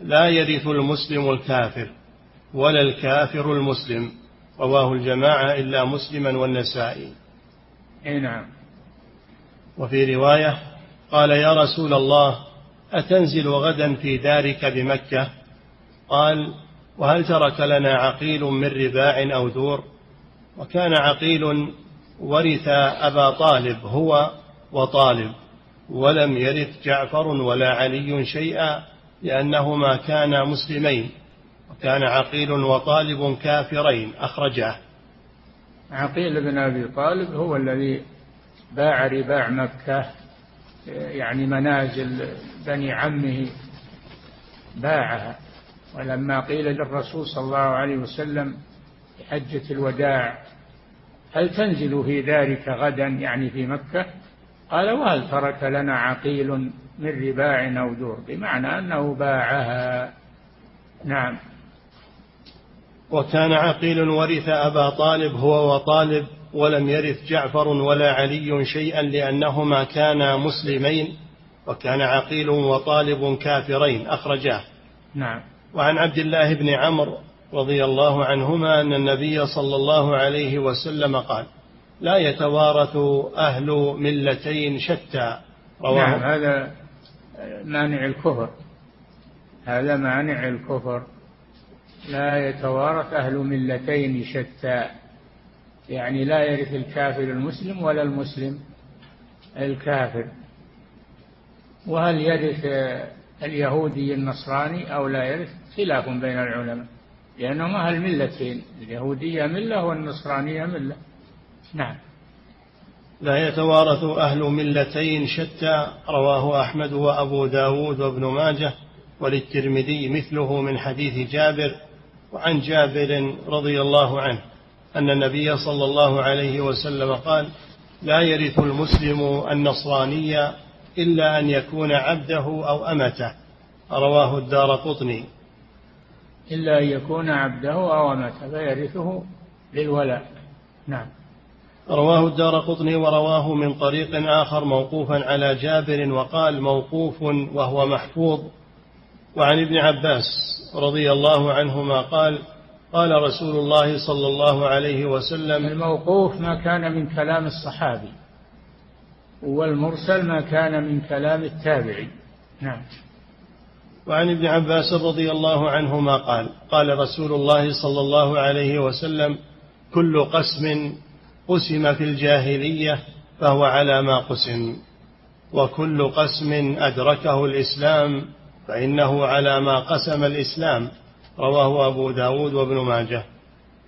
لا يرث المسلم الكافر ولا الكافر المسلم. رواه الجماعة إلا مسلما والنسائي. أي نعم. وفي رواية قال يا رسول الله أتنزل غدا في دارك بمكة؟ قال وهل ترك لنا عقيل من رباع أو دور وكان عقيل ورث أبا طالب هو وطالب ولم يرث جعفر ولا علي شيئا لأنهما كانا مسلمين وكان عقيل وطالب كافرين أخرجاه. عقيل بن أبي طالب هو الذي باع رباع مكة. يعني منازل بني عمه باعها. ولما قيل للرسول صلى الله عليه وسلم حجة الوداع هل تنزل في ذلك غدا يعني في مكة؟ قال وهل ترك لنا عقيل من رباع أو دور؟ بمعنى أنه باعها. نعم. وكان عقيل ورث أبا طالب هو وطالب ولم يرث جعفر ولا علي شيئا لأنهما كانا مسلمين وكان عقيل وطالب كافرين. أخرجاه. نعم. وعن عبد الله بن عمرو رضي الله عنهما أن النبي صلى الله عليه وسلم قال لا يتوارث أهل ملتين شتى. رواه نعم هذا مانع الكفر. هذا مانع الكفر. لا يتوارث أهل ملتين شتى. يعني لا يرث الكافر المسلم ولا المسلم الكافر. وهل يرث اليهودي النصراني أو لا يرث؟ خلاف بين العلماء لأنهم أهل ملتين اليهودية ملة والنصرانية ملة. نعم. لا يتوارث أهل ملتين شتى رواه أحمد وأبو داود وابن ماجه وللترمذي مثله من حديث جابر وعن جابر رضي الله عنه. أن النبي صلى الله عليه وسلم قال لا يرث المسلم النصراني إلا أن يكون عبده أو أمته. رواه الدار قطني. إلا أن يكون عبده أو أمته فيرثه للولاء. نعم. رواه الدار قطني ورواه من طريق آخر موقوفا على جابر وقال موقوف وهو محفوظ. وعن ابن عباس رضي الله عنهما قال قال رسول الله صلى الله عليه وسلم الموقوف ما كان من كلام الصحابي والمرسل ما كان من كلام التابعي. نعم. وعن ابن عباس رضي الله عنهما قال قال رسول الله صلى الله عليه وسلم كل قسم قسم في الجاهلية فهو على ما قسم وكل قسم أدركه الإسلام فإنه على ما قسم الإسلام. رواه أبو داود وابن ماجه.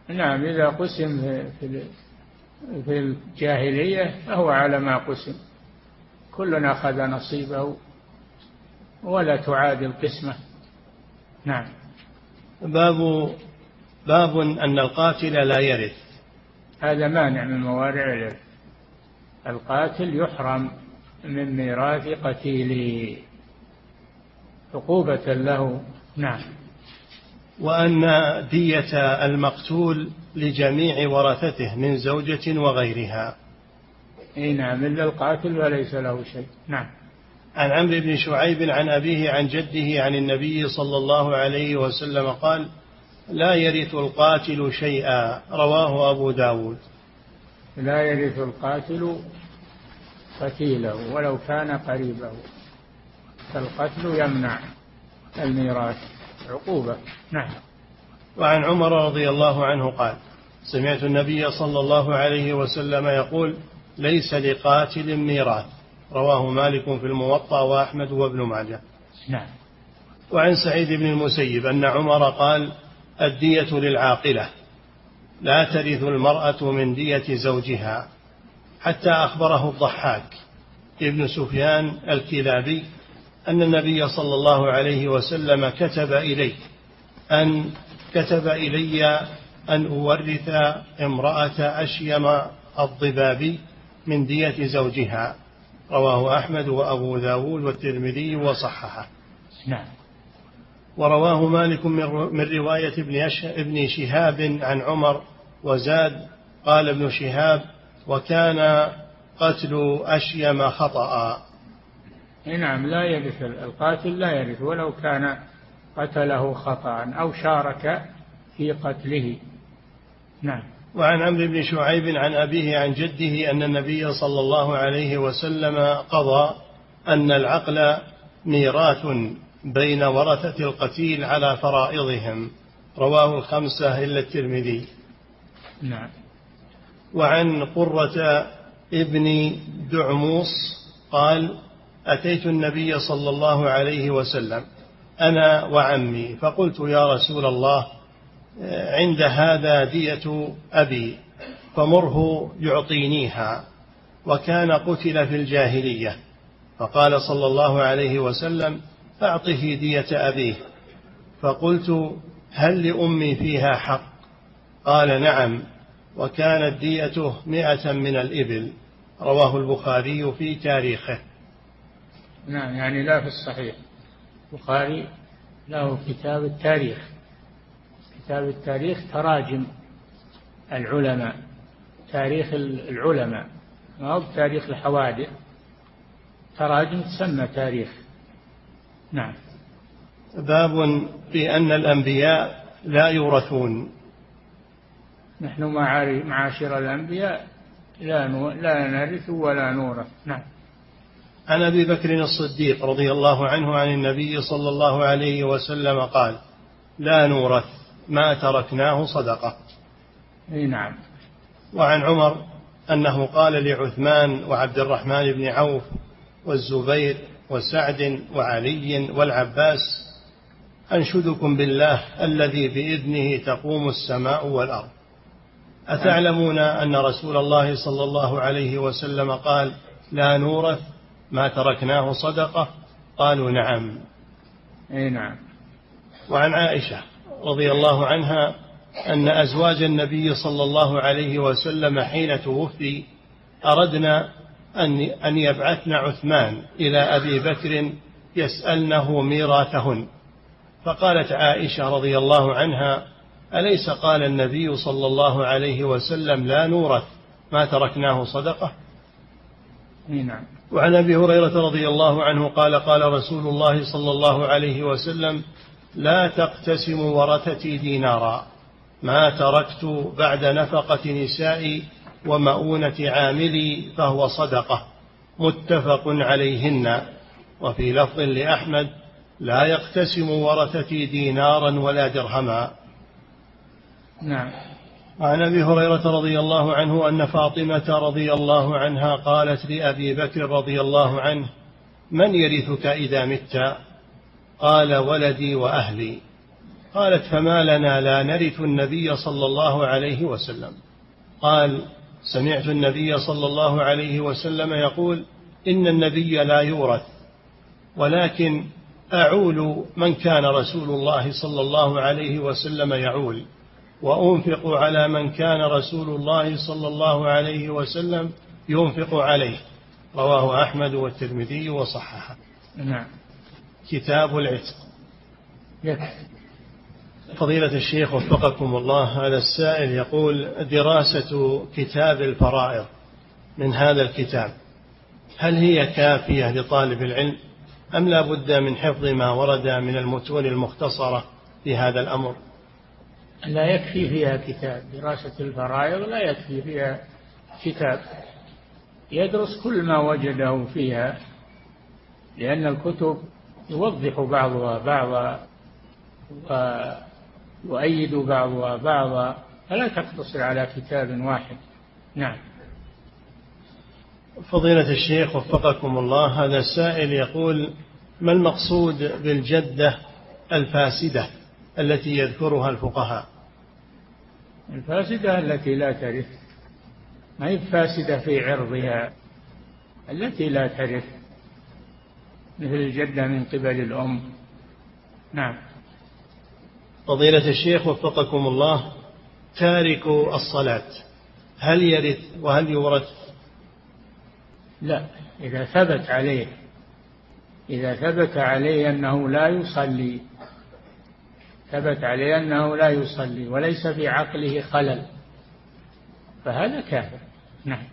نعم إذا قسم في في الجاهلية فهو على ما قسم. كل أخذ نصيبه ولا تعاد القسمة. نعم. باب باب أن القاتل لا يرث. هذا مانع من موارع الإرث القاتل يحرم من ميراث قتيله. عقوبة له. نعم. وأن دية المقتول لجميع ورثته من زوجة وغيرها. إي نعم إلا القاتل وليس له شيء. نعم. عن عمرو بن شعيب عن أبيه عن جده عن النبي صلى الله عليه وسلم قال لا يرث القاتل شيئا. رواه أبو داود. لا يرث القاتل قتيله ولو كان قريبه. فالقتل يمنع الميراث. عقوبة. نعم. وعن عمر رضي الله عنه قال سمعت النبي صلى الله عليه وسلم يقول ليس لقاتل ميراث. رواه مالك في الموطأ وأحمد وابن ماجه. نعم. وعن سعيد بن المسيب أن عمر قال الدية للعاقلة. لا ترث المرأة من دية زوجها. حتى أخبره الضحاك ابن سفيان الكلابي أن النبي صلى الله عليه وسلم كتب إليه أن كتب إلي أن أورث امرأة أشيم الضبابي من دية زوجها. رواه أحمد وأبو داود والترمذي وصححه. نعم. ورواه مالك من رواية ابن, ابن شهاب عن عمر وزاد قال ابن شهاب وكان قتل أشيم خطأ. نعم لا يرث القاتل لا يرث ولو كان قتله خطأ أو شارك في قتله. نعم. وعن عمرو بن شعيب عن أبيه عن جده أن النبي صلى الله عليه وسلم قضى أن العقل ميراث بين ورثة القتيل على فرائضهم. رواه الخمسة إلا الترمذي. نعم. وعن قرة ابن دعموس قال أتيت النبي صلى الله عليه وسلم أنا وعمي فقلت يا رسول الله عند هذا دية أبي فمره يعطينيها. وكان قتل في الجاهلية. فقال صلى الله عليه وسلم أعطه دية أبيه. فقلت هل لأمي فيها حق؟ قال نعم. وكانت ديته مئة من الإبل. رواه البخاري في تاريخه. نعم يعني لا في الصحيح. البخاري له كتاب التاريخ. كتاب التاريخ تراجم العلماء تاريخ العلماء. ما هو تاريخ الحوادث؟ تراجم تسمى تاريخ. نعم. باب في أن الأنبياء لا يورثون. نحن معاشر الأنبياء لا لا نرث ولا نورث. نعم. عن أبي بكر الصديق رضي الله عنه عن النبي صلى الله عليه وسلم قال لا نورث ما تركناه صدقة. أي نعم. وعن عمر أنه قال لعثمان وعبد الرحمن بن عوف والزبير وسعد وعلي والعباس أنشدكم بالله الذي بإذنه تقوم السماء والأرض. أتعلمون أن رسول الله صلى الله عليه وسلم قال لا نورث ما تركناه صدقة؟ قالوا نعم. أي نعم. وعن عائشة رضي الله عنها أن أزواج النبي صلى الله عليه وسلم حين توفي أردنا أن أن يبعثن عثمان إلى أبي بكر يسألنه ميراثهن. فقالت عائشة رضي الله عنها أليس قال النبي صلى الله عليه وسلم لا نورث ما تركناه صدقة؟ نعم. وعن أبي هريرة رضي الله عنه قال قال رسول الله صلى الله عليه وسلم لا تقتسم ورثتي دينارا ما تركت بعد نفقة نسائي ومؤونة عاملي فهو صدقة متفق عليهن. وفي لفظ لأحمد لا يقتسم ورثتي دينارا ولا درهما. نعم. عن أبي هريرة رضي الله عنه أن فاطمة رضي الله عنها قالت لأبي بكر رضي الله عنه من يرثك إذا مت؟ قال ولدي وأهلي. قالت فما لنا لا نرث النبي صلى الله عليه وسلم. قال سمعت النبي صلى الله عليه وسلم يقول إن النبي لا يورث ولكن أعول من كان رسول الله صلى الله عليه وسلم يعول. وأنفق على من كان رسول الله صلى الله عليه وسلم ينفق عليه. رواه أحمد والترمذي وصححه. نعم. كتاب العتق. يكفي فضيلة الشيخ وفقكم الله هذا السائل يقول دراسة كتاب الفرائض من هذا الكتاب هل هي كافية لطالب العلم أم لا بد من حفظ ما ورد من المتون المختصرة في هذا الأمر؟ لا يكفي فيها كتاب. دراسة الفرائض لا يكفي فيها كتاب. يدرس كل ما وجده فيها لأن الكتب يوضح بعضها بعضا ويؤيد بعضها بعضا فلا تقتصر على كتاب واحد. نعم. فضيلة الشيخ وفقكم الله هذا السائل يقول ما المقصود بالجدة الفاسدة؟ التي يذكرها الفقهاء. الفاسدة التي لا ترث ما هي فاسدة في عرضها؟ التي لا ترث مثل الجدة من قبل الأم. نعم. فضيلة الشيخ وفقكم الله تارك الصلاة هل يرث وهل يورث؟ لا إذا ثبت عليه إذا ثبت عليه أنه لا يصلي ثبت عليه أنه لا يصلي وليس في عقله خلل. فهذا كافر. نعم.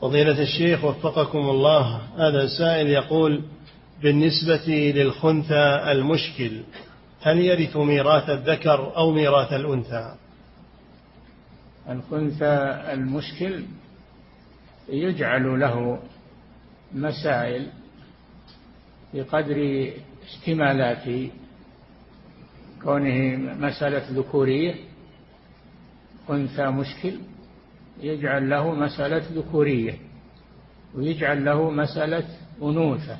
فضيلة الشيخ وفقكم الله هذا سائل يقول بالنسبة للخنثى المشكل هل يرث ميراث الذكر أو ميراث الأنثى؟ الخنثى المشكل يجعل له مسائل بقدر اشتمالاته كونه مسألة ذكورية أنثى مشكل يجعل له مسألة ذكورية ويجعل له مسألة أنوثة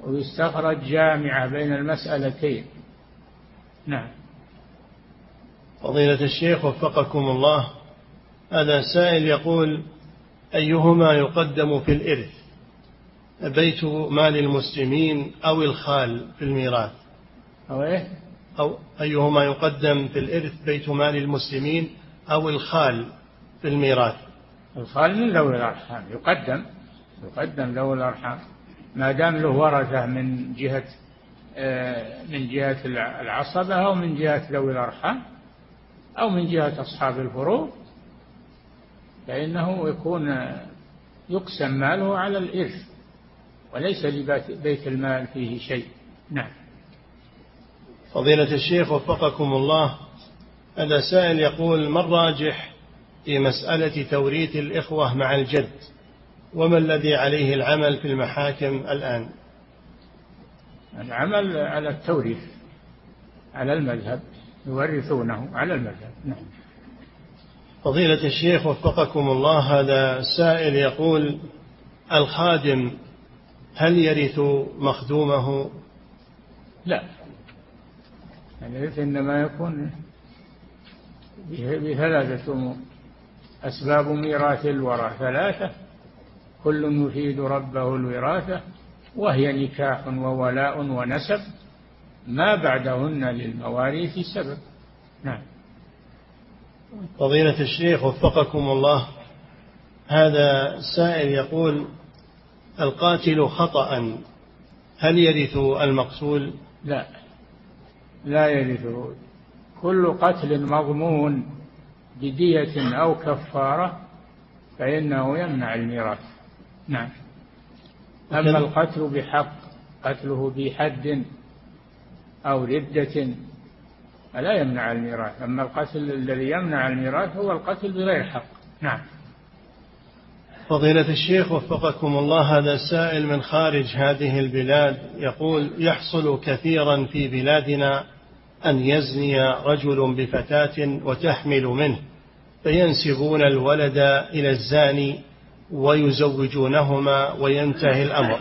ويستخرج جامعة بين المسألتين. نعم. فضيلة الشيخ وفقكم الله هذا سائل يقول أيهما يقدم في الإرث؟ بيت مال المسلمين أو الخال في الميراث؟ أو إيه؟ أو أيهما يقدم في الإرث بيت مال المسلمين أو الخال في الميراث. الخال من ذوي الأرحام. يقدم يقدم ذوي الأرحام. ما دام له ورثة من جهة آه، من جهة العصبة أو من جهة ذوي الأرحام أو من جهة أصحاب الفروض فإنه يكون يقسم ماله على الإرث وليس لبيت المال فيه شيء. نعم. فضيلة الشيخ وفقكم الله هذا سائل يقول ما الراجح في مسألة توريث الإخوة مع الجد؟ وما الذي عليه العمل في المحاكم الآن؟ العمل على التوريث على المذهب يورثونه على المذهب نعم. فضيلة الشيخ وفقكم الله هذا سائل يقول الخادم هل يرث مخدومه؟ لا. الإرث إنما يكون بثلاثة أمور أسباب ميراث الورى. ثلاثة كل يفيد ربه الوراثة وهي نكاح وولاء ونسب. ما بعدهن للمواريث سبب. نعم. فضيلة الشيخ وفقكم الله هذا سائل يقول القاتل خطأ هل يرث المقتول؟ لا. لا يرثه كل قتل مضمون بدية أو كفارة فإنه يمنع الميراث. نعم. أما القتل بحق قتله بحد أو ردة فلا يمنع الميراث. أما القتل الذي يمنع الميراث هو القتل بغير حق. نعم. فضيلة الشيخ وفقكم الله هذا سائل من خارج هذه البلاد يقول يحصل كثيرا في بلادنا أن يزني رجل بفتاة وتحمل منه فينسبون الولد إلى الزاني ويزوجونهما وينتهي الأمر.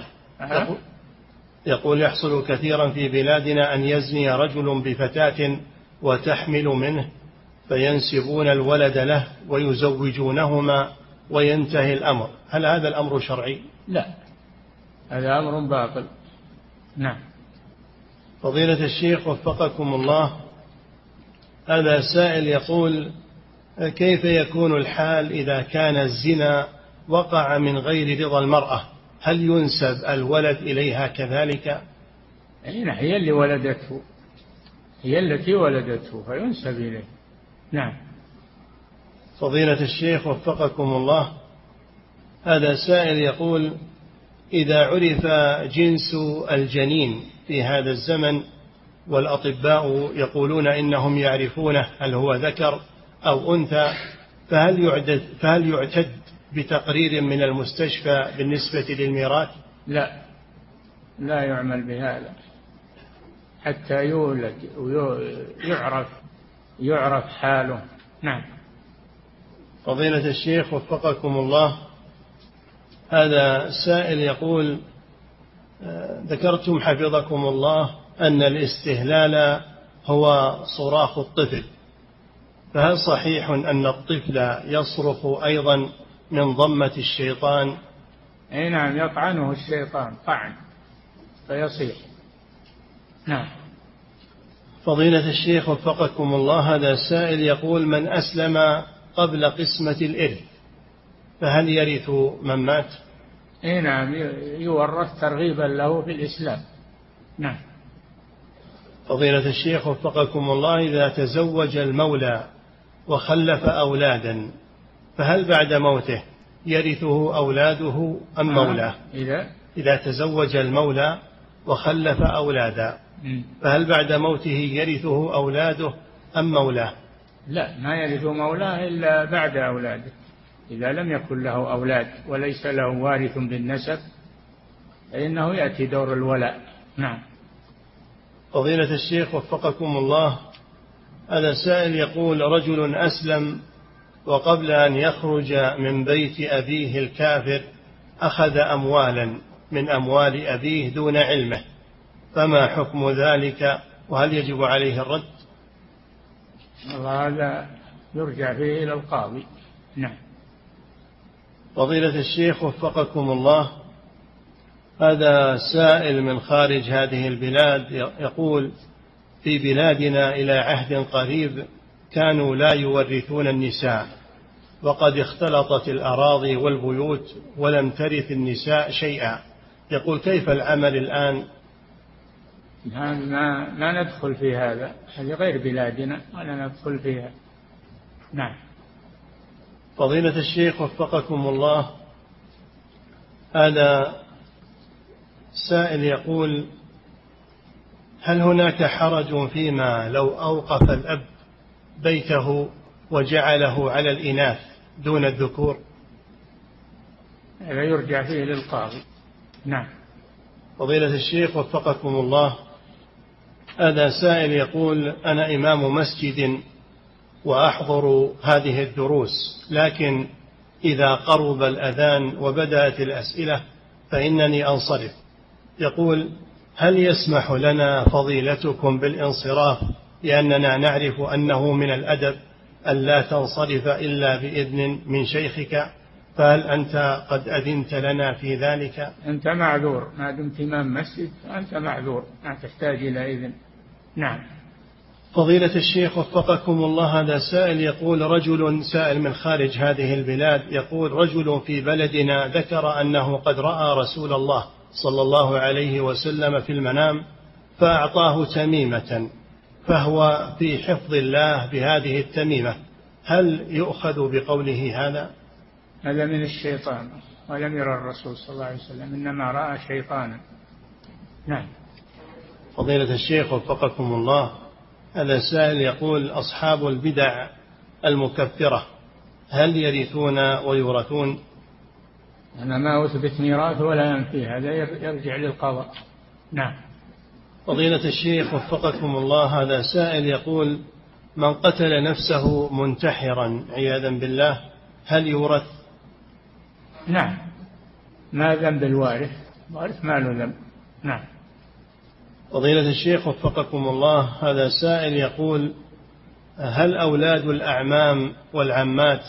يقول يحصل كثيرا في بلادنا أن يزني رجل بفتاة وتحمل منه فينسبون الولد له ويزوجونهما وينتهي الأمر. هل هذا الأمر شرعي؟ لا. هذا أمر باطل. نعم. فضيلة الشيخ وفقكم الله هذا سائل يقول كيف يكون الحال إذا كان الزنا وقع من غير رضا المرأة؟ هل ينسب الولد إليها كذلك؟ هي اللي ولدته. هي التي ولدته فينسب إليه نعم. فضيلة الشيخ وفقكم الله هذا سائل يقول إذا عرف جنس الجنين في هذا الزمن والأطباء يقولون إنهم يعرفونه هل هو ذكر أو أنثى فهل يعدد فهل يعتد بتقرير من المستشفى بالنسبة للميراث؟ لا لا يعمل بهذا. حتى يولد ويعرف يعرف حاله. نعم. فضيلة الشيخ وفقكم الله هذا سائل يقول ذكرتم حفظكم الله أن الاستهلال هو صراخ الطفل. فهل صحيح أن الطفل يصرخ أيضا من ضمة الشيطان؟ أي نعم يطعنه الشيطان طعن فيصيح. نعم. فضيلة الشيخ وفقكم الله هذا سائل يقول من أسلم قبل قسمة الإرث فهل يرث من مات؟ اي نعم يورث ترغيبا له في الإسلام. نعم. فضيلة الشيخ وفقكم الله إذا تزوج المولى وخلف أولادا فهل بعد موته يرثه أولاده أم آه، مولاه؟ إذا؟ إذا تزوج المولى وخلف أولادا فهل بعد موته يرثه أولاده أم مولاه؟ لا ما يرث مولاه إلا بعد أولاده. إذا لم يكن له أولاد وليس له وارث بالنسب فإنه يأتي دور الولاء. نعم. فضيلة الشيخ وفقكم الله هذا سائل يقول رجل أسلم وقبل أن يخرج من بيت أبيه الكافر أخذ أموالا من أموال أبيه دون علمه فما حكم ذلك؟ وهل يجب عليه الرد؟ هذا يرجع فيه إلى القاضي. نعم. فضيلة الشيخ وفقكم الله هذا سائل من خارج هذه البلاد يقول في بلادنا إلى عهد قريب كانوا لا يورثون النساء وقد اختلطت الأراضي والبيوت ولم ترث النساء شيئا. يقول كيف العمل الآن؟ ما ندخل في هذا هذه غير بلادنا ولا ندخل فيها. نعم. فضيلة الشيخ وفقكم الله هذا سائل يقول هل هناك حرج فيما لو أوقف الأب بيته وجعله على الإناث دون الذكور؟ هذا يرجع فيه للقاضي. نعم. فضيلة الشيخ وفقكم الله هذا سائل يقول أنا إمام مسجد وأحضر هذه الدروس لكن إذا قرب الأذان وبدأت الأسئلة فإنني أنصرف. يقول هل يسمح لنا فضيلتكم بالانصراف لأننا نعرف أنه من الأدب أن لا تنصرف إلا بإذن من شيخك؟ فهل أنت قد أذنت لنا في ذلك؟ أنت معذور ما دمت إمام مسجد أنت معذور ما تحتاج إلى إذن. نعم. فضيلة الشيخ وفقكم الله هذا سائل يقول رجل سائل من خارج هذه البلاد يقول رجل في بلدنا ذكر أنه قد رأى رسول الله صلى الله عليه وسلم في المنام فأعطاه تميمة فهو في حفظ الله بهذه التميمة. هل يؤخذ بقوله هذا؟ هذا من الشيطان ولم يرى الرسول صلى الله عليه وسلم إنما رأى شيطانا. نعم. فضيلة الشيخ وفقكم الله هذا سائل يقول أصحاب البدع المكفرة هل يرثون ويورثون؟ أنا ما أثبت ميراث ولا ينفي هذا يرجع للقضاء. نعم. فضيلة الشيخ وفقكم الله هذا سائل يقول من قتل نفسه منتحرا عياذا بالله هل يورث؟ نعم. ما ذنب الوارث؟ الوارث ما له ذنب. نعم. فضيلة الشيخ وفقكم الله هذا سائل يقول هل أولاد الأعمام والعمات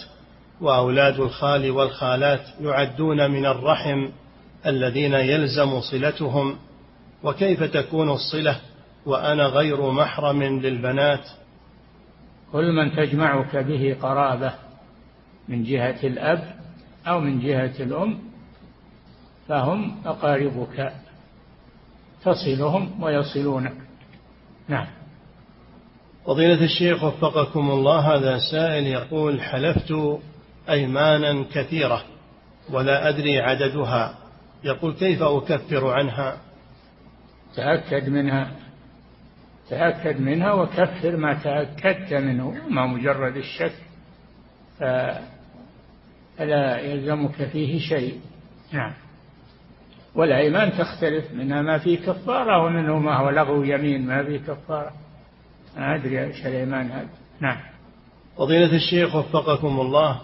وأولاد الخال والخالات يعدون من الرحم الذين يلزم صلتهم؟ وكيف تكون الصلة وأنا غير محرم للبنات؟ كل من تجمعك به قرابة من جهة الأب أو من جهة الأم فهم أقاربك. تصلهم ويصلونك نعم. فضيلة الشيخ وفقكم الله هذا سائل يقول حلفت أيمانا كثيرة ولا أدري عددها يقول كيف أكفر عنها؟ تأكد منها تأكد منها وكفر ما تأكدت منه ما مجرد الشك فلا يلزمك فيه شيء. نعم. والأيمان تختلف منها ما فيه كفارة ومنه ما هو لغو يمين ما فيه كفارة. ما أدري إيش الأيمان هذا. نعم. فضيلة الشيخ وفقكم الله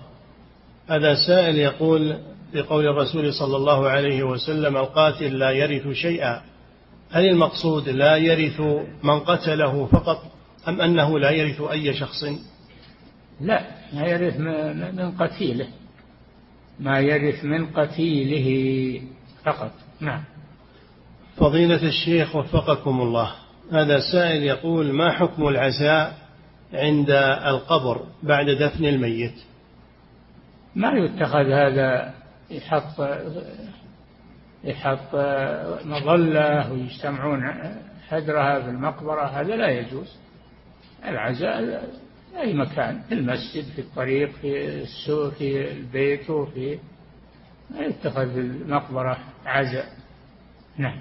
هذا سائل يقول في قول الرسول صلى الله عليه وسلم القاتل لا يرث شيئا. هل المقصود لا يرث من قتله فقط أم أنه لا يرث أي شخص؟ لا ما يرث من قتيله. ما يرث من قتيله. فقط. نعم. فضيلة الشيخ وفقكم الله. هذا سائل يقول ما حكم العزاء عند القبر بعد دفن الميت؟ ما يتخذ هذا يحط يحط مظلة ويجتمعون حجرها في المقبرة. هذا لا يجوز. العزاء أي مكان في المسجد في الطريق في السوق في البيت وفي يتخذ المقبرة عزاء. نعم.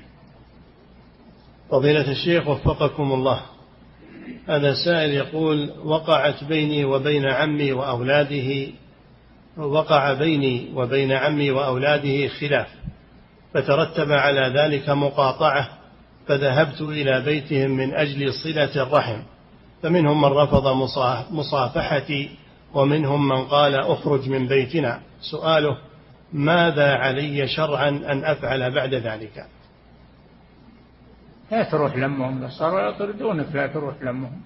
فضيلة الشيخ وفقكم الله. هذا سائل يقول وقعت بيني وبين عمي وأولاده وقع بيني وبين عمي وأولاده خلاف فترتب على ذلك مقاطعة فذهبت إلى بيتهم من أجل صلة الرحم فمنهم من رفض مصافحتي ومنهم من قال اخرج من بيتنا. سؤاله ماذا علي شرعا أن أفعل بعد ذلك؟ لا تروح لمهم صاروا يطردونك لا تروح لمهم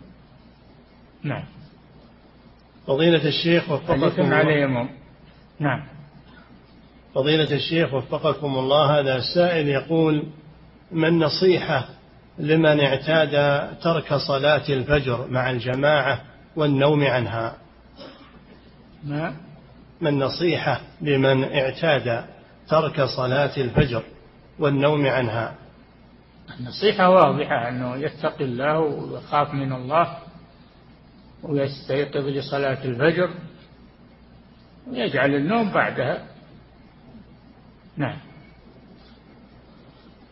نعم. فضيلة الشيخ وفقكم الله عليهم. نعم. فضيلة الشيخ وفقكم الله هذا السائل يقول ما النصيحة لمن اعتاد ترك صلاة الفجر مع الجماعة والنوم عنها؟ ما؟ ما النصيحة لمن اعتاد ترك صلاة الفجر والنوم عنها. النصيحة واضحة أنه يتقي الله ويخاف من الله ويستيقظ لصلاة الفجر ويجعل النوم بعدها. نعم.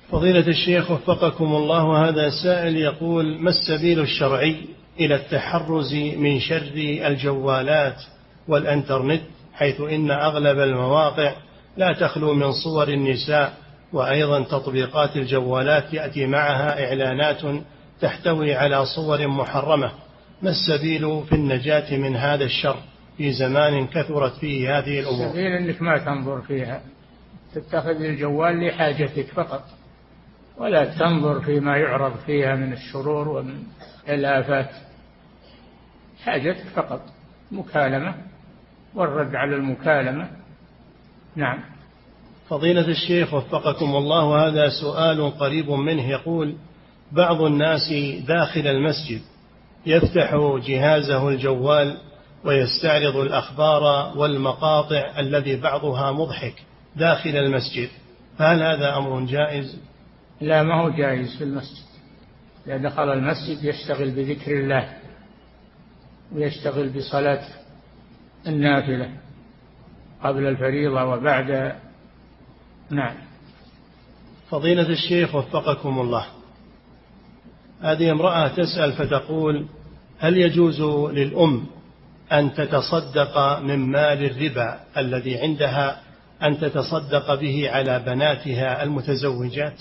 فضيلة الشيخ وفقكم الله هذا سائل يقول ما السبيل الشرعي إلى التحرز من شر الجوالات والأنترنت؟ حيث إن أغلب المواقع لا تخلو من صور النساء وأيضا تطبيقات الجوالات يأتي معها إعلانات تحتوي على صور محرمة. ما السبيل في النجاة من هذا الشر في زمان كثرت فيه هذه الأمور؟ السبيل أنك ما تنظر فيها. تتخذ الجوال لحاجتك فقط ولا تنظر فيما يعرض فيها من الشرور ومن الآفات حاجتك فقط مكالمة. والرد على المكالمة. نعم. فضيلة الشيخ وفقكم الله هذا سؤال قريب منه. يقول بعض الناس داخل المسجد يفتح جهازه الجوال ويستعرض الأخبار والمقاطع الذي بعضها مضحك داخل المسجد. فهل هذا أمر جائز؟ لا ما هو جائز في المسجد. إذا دخل المسجد يشتغل بذكر الله ويشتغل بصلاة النافلة. قبل الفريضة وبعد. نعم. فضيلة الشيخ وفقكم الله. هذه امرأة تسأل فتقول هل يجوز للأم أن تتصدق من مال الربا الذي عندها أن تتصدق به على بناتها المتزوجات؟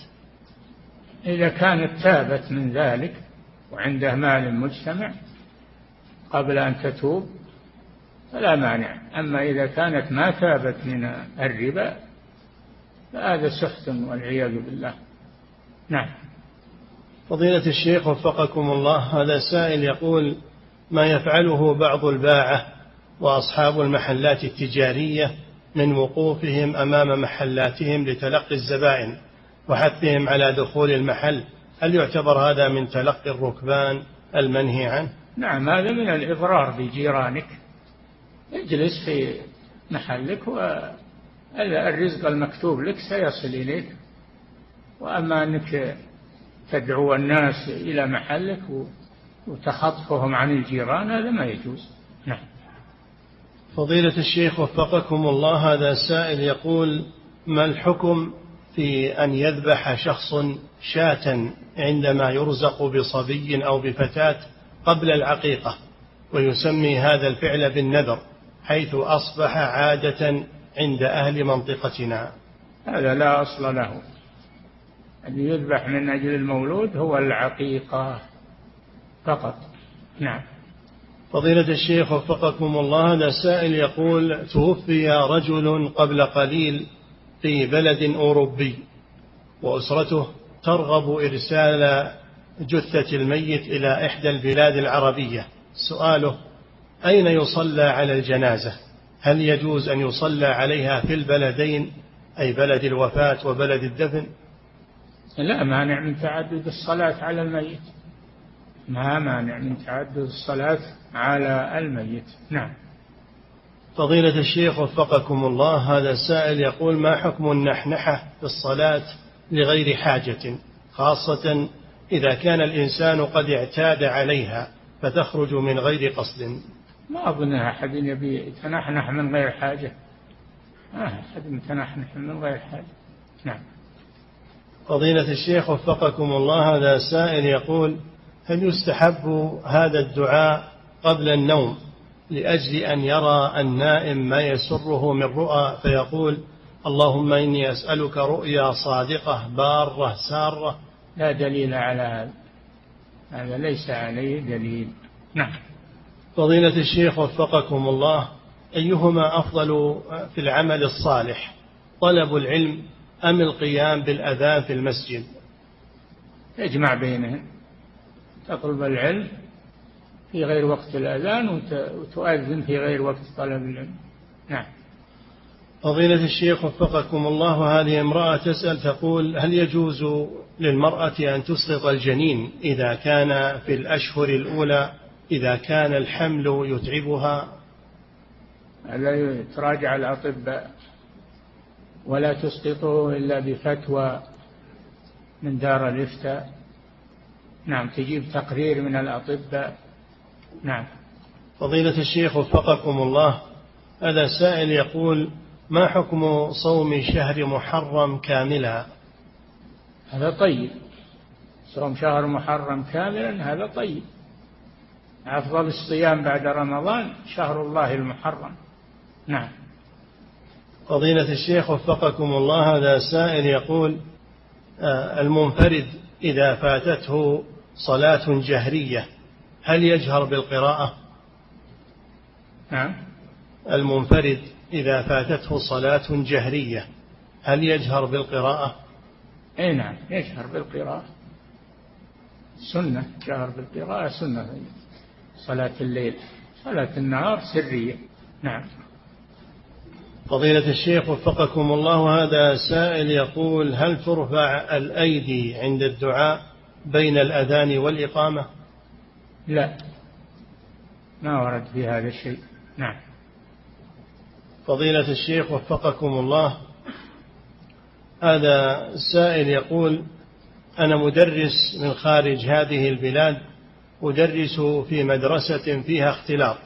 إذا كانت تابت من ذلك وعنده مال مجتمع قبل أن تتوب فلا مانع. أما إذا كانت ما تابت من الربا فهذا سحت والعياذ بالله. نعم. فضيلة الشيخ وفقكم الله هذا سائل يقول ما يفعله بعض الباعة وأصحاب المحلات التجارية من وقوفهم أمام محلاتهم لتلقي الزبائن وحثهم على دخول المحل؟ هل يعتبر هذا من تلقي الركبان المنهي عنه؟ نعم هذا من الإضرار بجيرانك. اجلس في محلك والرزق المكتوب لك سيصل إليك. وأما أنك تدعو الناس إلى محلك وتخطفهم عن الجيران هذا ما يجوز. نعم. فضيلة الشيخ وفقكم الله هذا سائل يقول ما الحكم في أن يذبح شخص شاة عندما يرزق بصبي أو بفتاة قبل العقيقة؟ ويسمي هذا الفعل بالنذر. حيث أصبح عادة عند أهل منطقتنا. هذا لا أصل له. أن يذبح من أجل المولود هو العقيقة فقط. نعم. فضيلة الشيخ وفقكم الله هذا سائل يقول توفي رجل قبل قليل في بلد أوروبي وأسرته ترغب إرسال جثة الميت إلى إحدى البلاد العربية. سؤاله أين يصلى على الجنازة؟ هل يجوز أن يصلى عليها في البلدين أي بلد الوفاة وبلد الدفن؟ لا مانع من تعدد الصلاة على الميت. ما مانع من تعدد الصلاة على الميت. نعم. فضيلة الشيخ وفقكم الله هذا سائل يقول ما حكم النحنحة في الصلاة لغير حاجة؟ خاصة إذا كان الإنسان قد اعتاد عليها فتخرج من غير قصد. ما أظن أحد يبي يتنحنح من غير حاجة. ما أحد يتنحنح من غير حاجة. نعم. فضيلة الشيخ وفقكم الله هذا سائل يقول هل يستحب هذا الدعاء قبل النوم لأجل أن يرى النائم ما يسره من رؤى؟ فيقول اللهم إني أسألك رؤيا صادقة بارة سارة. لا دليل على هذا. هذا ليس عليه دليل. نعم. فضيلة الشيخ وفقكم الله أيهما أفضل في العمل الصالح طلب العلم أم القيام بالأذان في المسجد؟ اجمع بينهم تطلب العلم في غير وقت الأذان وتؤذن في غير وقت طلب العلم. نعم. فضيلة الشيخ وفقكم الله هذه امرأة تسأل تقول هل يجوز للمرأة أن تسقط الجنين إذا كان في الأشهر الأولى إذا كان الحمل يتعبها. هذا تراجع الأطباء ولا تسقطه إلا بفتوى من دار الإفتاء. نعم تجيب تقرير من الأطباء نعم. فضيلة الشيخ وفقكم الله هذا سائل يقول ما حكم صوم شهر محرم كاملا؟ هذا طيب. صوم شهر محرم كاملا هذا طيب. أفضل الصيام بعد رمضان شهر الله المحرم. نعم. فضيلة الشيخ وفقكم الله هذا سائل يقول آه، المنفرد إذا فاتته صلاة جهرية هل يجهر بالقراءة؟ نعم. المنفرد إذا فاتته صلاة جهرية هل يجهر بالقراءة؟ أي نعم يجهر بالقراءة. سنة جهر بالقراءة سنة. صلاة الليل. صلاة النهار سرية. نعم. فضيلة الشيخ وفقكم الله هذا سائل يقول هل ترفع الأيدي عند الدعاء بين الأذان والإقامة؟ لا. ما ورد في هذا الشيء. نعم. فضيلة الشيخ وفقكم الله هذا سائل يقول أنا مدرس من خارج هذه البلاد أدرس في مدرسة فيها اختلاط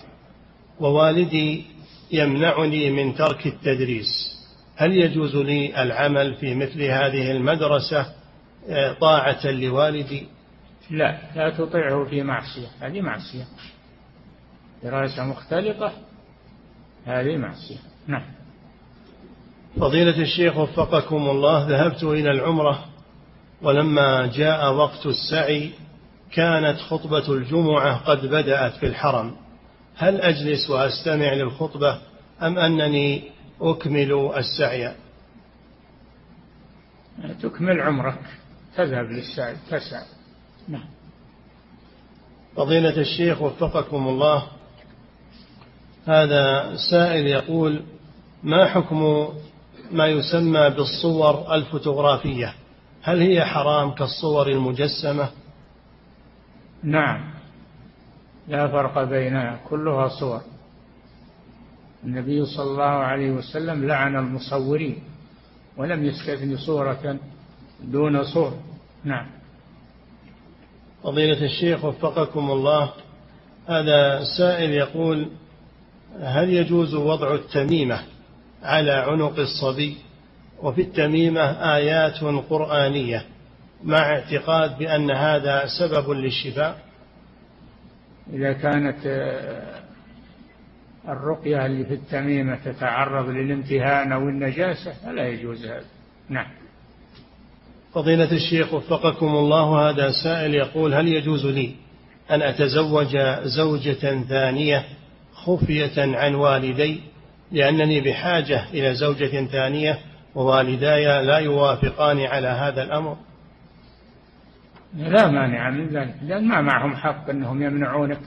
ووالدي يمنعني من ترك التدريس. هل يجوز لي العمل في مثل هذه المدرسة آه، طاعة لوالدي؟ لا لا تطيعه في معصية. هذه معصية. دراسة مختلطة هذه معصية. نعم. فضيلة الشيخ وفقكم الله ذهبت إلى العمرة ولما جاء وقت السعي كانت خطبة الجمعة قد بدأت في الحرم. هل أجلس وأستمع للخطبة أم أنني أكمل السعي؟ تكمل عمرك. تذهب للسعي. تسعى. نعم. فضيلة الشيخ وفقكم الله هذا سائل يقول ما حكم ما يسمى بالصور الفوتوغرافية؟ هل هي حرام كالصور المجسمة؟ نعم. لا فرق بينها كلها صور. النبي صلى الله عليه وسلم لعن المصورين ولم يستثن صورة دون صور. نعم. فضيلة الشيخ وفقكم الله هذا سائل يقول هل يجوز وضع التميمة على عنق الصبي؟ وفي التميمة آيات قرآنية. مع اعتقاد بأن هذا سبب للشفاء؟ إذا كانت آه، الرقية اللي في التميمة تتعرض للامتهان أو النجاسة فلا يجوز هذا. نعم. فضيلة الشيخ وفقكم الله هذا سائل يقول هل يجوز لي أن أتزوج زوجة ثانية خفية عن والدي؟ لأنني بحاجة إلى زوجة ثانية ووالداي لا يوافقان على هذا الأمر. لا مانع من ذلك لأن ما معهم حق أنهم يمنعونك.